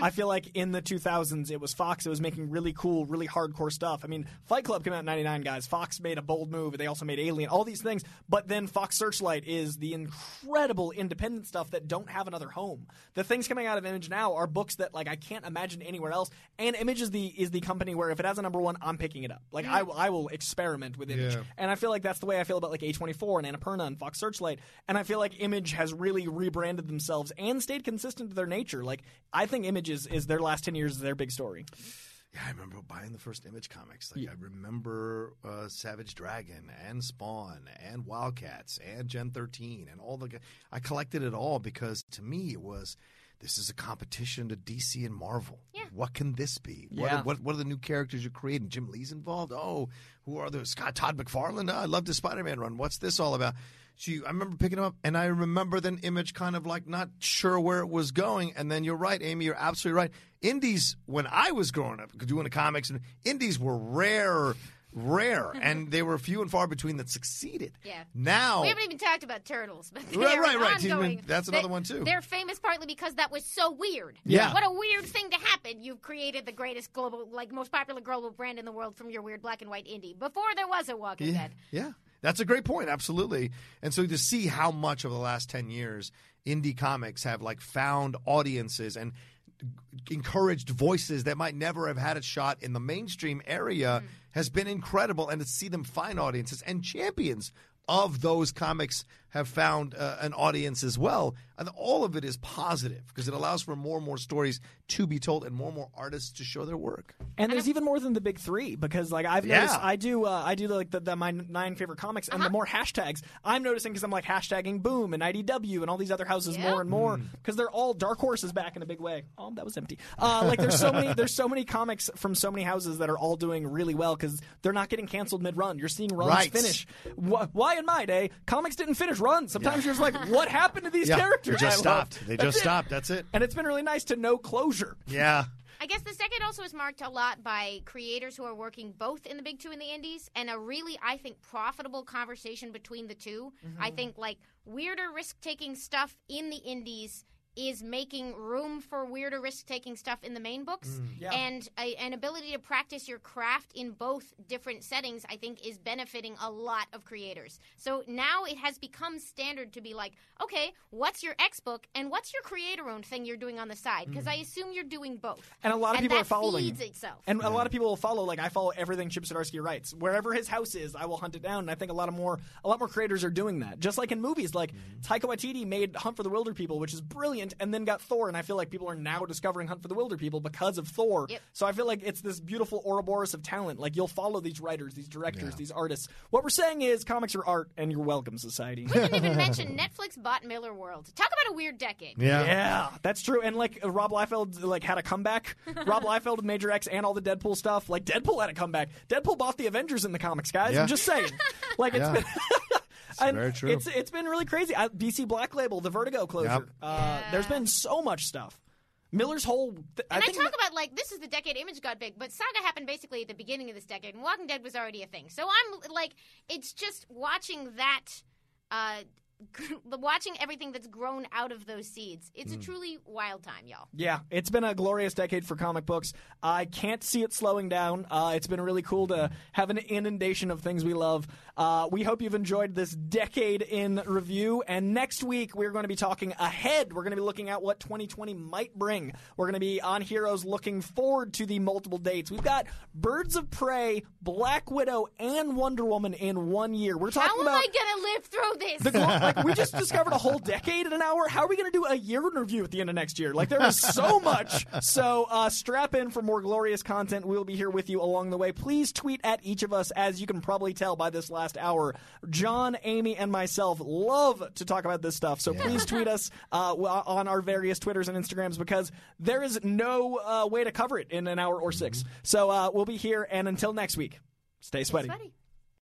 Speaker 2: I feel like in the 2000s, it was Fox. It was making really cool, really hardcore stuff. I mean, Fight Club came out in 99, guys. Fox made a bold move. They also made Alien, all these things. But then Fox Searchlight is the incredible independent stuff that don't have another home. The things coming out of Image now are books that like I can't imagine anywhere else. And Image is the is the company where if it has a number one, I'm picking it up. Like I, I will experiment with Image.
Speaker 4: Yeah.
Speaker 2: And I feel like that's the way I feel about like A24 and Annapurna and Fox Searchlight. And I feel like Image has really rebranded themselves and stayed consistent to their nature. Like I think Image is, is their last 10 years is their big story.
Speaker 4: Yeah, I remember buying the first Image comics. Like I remember uh, Savage Dragon and Spawn and Wildcats and Gen 13 and all the. I collected it all because to me it was. This is a competition to DC and Marvel.
Speaker 3: Yeah.
Speaker 4: What can this be? What,
Speaker 2: Yeah.
Speaker 4: are, what, what are the new characters you're creating? Jim Lee's involved. Oh, who are those? Scott Todd McFarlane. Oh, I love the Spider-Man run. What's this all about? So I remember picking them up, and I remember then Image kind of like not sure where it was going. And then you're right, Amy. You're absolutely right. Indies, when I was growing up, doing the comics, and indies were rare rare, and they were few and far between that succeeded.
Speaker 3: Yeah.
Speaker 4: Now,
Speaker 3: We haven't even talked about turtles, but
Speaker 4: Right, right, right.
Speaker 3: ongoing.
Speaker 4: That's another
Speaker 3: They-
Speaker 4: one, too.
Speaker 3: They're famous partly because that was so weird.
Speaker 4: Yeah.
Speaker 3: What a weird thing to happen. You've created the greatest global, like most popular global brand in the world from your weird black and white indie. Before there was a Walking
Speaker 4: yeah,
Speaker 3: Dead.
Speaker 4: yeah, that's a great point. Absolutely. And so to see how much over the last ten years indie comics have like found audiences and encouraged voices that might never have had a shot in the mainstream area mm-hmm. has been incredible. And to see them find audiences and champions of those comics have found uh, an audience as well. And all of it is positive because it allows for more and more stories to be told and more and more artists to show their work.
Speaker 2: And there's even more than the big three because, like, I've
Speaker 4: Yeah.
Speaker 2: noticed I do uh, I do like the, the my nine favorite comics, and the more hashtags I'm noticing because I'm like hashtagging Boom and IDW and all these other houses
Speaker 3: Yeah.
Speaker 2: more and more because they're all Dark Horses back in a big way. Oh, that was empty. Uh, like, there's so many there's so many comics from so many houses that are all doing really well because they're not getting canceled mid run. You're seeing runs
Speaker 4: Right.
Speaker 2: finish. Wh- Why in my day comics didn't finish runs? Sometimes you're just like, what happened to these
Speaker 4: Yeah,
Speaker 2: characters?
Speaker 4: they just
Speaker 2: I love-
Speaker 4: stopped. They
Speaker 2: That's
Speaker 4: just
Speaker 2: it.
Speaker 4: stopped. That's it.
Speaker 2: And it's been really nice to know closure.
Speaker 4: Yeah.
Speaker 3: I guess the second also is marked a lot by creators who are working both in the big two and the indies, and a really, I think, profitable conversation between the 2 mm-hmm. I think like weirder risk taking stuff in the indies is making room for weirder risk taking stuff in the main books, mm.
Speaker 2: Yeah.
Speaker 3: and a, an ability to practice your craft in both different settings, I think, is benefiting a lot of creators. So now it has become standard to be like, okay, what's your X book and what's your creator owned thing you're doing on the side? Because mm. I assume you're doing both.
Speaker 2: And a lot of
Speaker 3: And
Speaker 2: people
Speaker 3: that
Speaker 2: are following.
Speaker 3: feeds itself.
Speaker 2: And a lot of people will follow. Like I follow everything Chip Zdarsky writes. Wherever his house is, I will hunt it down. And I think a lot of more, a lot more creators are doing that. Just like in movies, like mm-hmm. Taika Waititi made Hunt for the Wilderpeople, which is brilliant, and then got Thor. And I feel like people are now discovering Hunt for the Wilderpeople because of Thor.
Speaker 3: Yep.
Speaker 2: So I feel like it's this beautiful Ouroboros of talent. Like you'll follow these writers, these directors, these artists. What we're saying is comics are art, and you're welcome, society.
Speaker 3: We didn't even mention Netflix bought Millarworld. Talk about a weird decade.
Speaker 4: Yeah.
Speaker 2: Yeah, that's true. And like Rob Liefeld like had a comeback. Rob Liefeld with Major X and all the Deadpool stuff. Like Deadpool had a comeback. Deadpool bought the Avengers in the comics, guys.
Speaker 4: Yeah.
Speaker 2: I'm just saying. Like it's
Speaker 4: Yeah.
Speaker 2: been And
Speaker 4: very true.
Speaker 2: It's it's been really crazy. I, DC Black Label, the Vertigo closure.
Speaker 4: Yep.
Speaker 2: Uh, There's been so much stuff. Miller's whole. Th-
Speaker 3: And I,
Speaker 2: think
Speaker 3: talk about like this is the decade Image got big, but Saga happened basically at the beginning of this decade, and Walking Dead was already a thing. So I'm like, it's just watching that, uh, watching everything that's grown out of those seeds. It's
Speaker 2: Mm.
Speaker 3: a truly wild time, y'all.
Speaker 2: Yeah, it's been a glorious decade for comic books. I can't see it slowing down. Uh, it's been really cool to have an inundation of things we love. Uh, we hope you've enjoyed this decade in review. And next week, we're going to be talking ahead. We're going to be looking at what 2020 might bring. We're going to be on Heroes looking forward to the multiple dates. We've got Birds of Prey, Black Widow, and Wonder Woman in one year. We're talking
Speaker 3: How am. I gonna live through this?
Speaker 2: Like we just discovered a whole decade in an hour. How are we going to do a year in review at the end of next year? Like there is so much. So uh, strap in for more glorious content. We'll be here with you along the way. Please tweet at each of us, as you can probably tell by this last hour. John, Amy, and myself love to talk about this stuff. So please tweet us uh, on our various Twitters and Instagrams because there is no uh, way to cover it in an hour or six. So uh, we'll be here, and until next week, stay sweaty.
Speaker 3: Sweaty.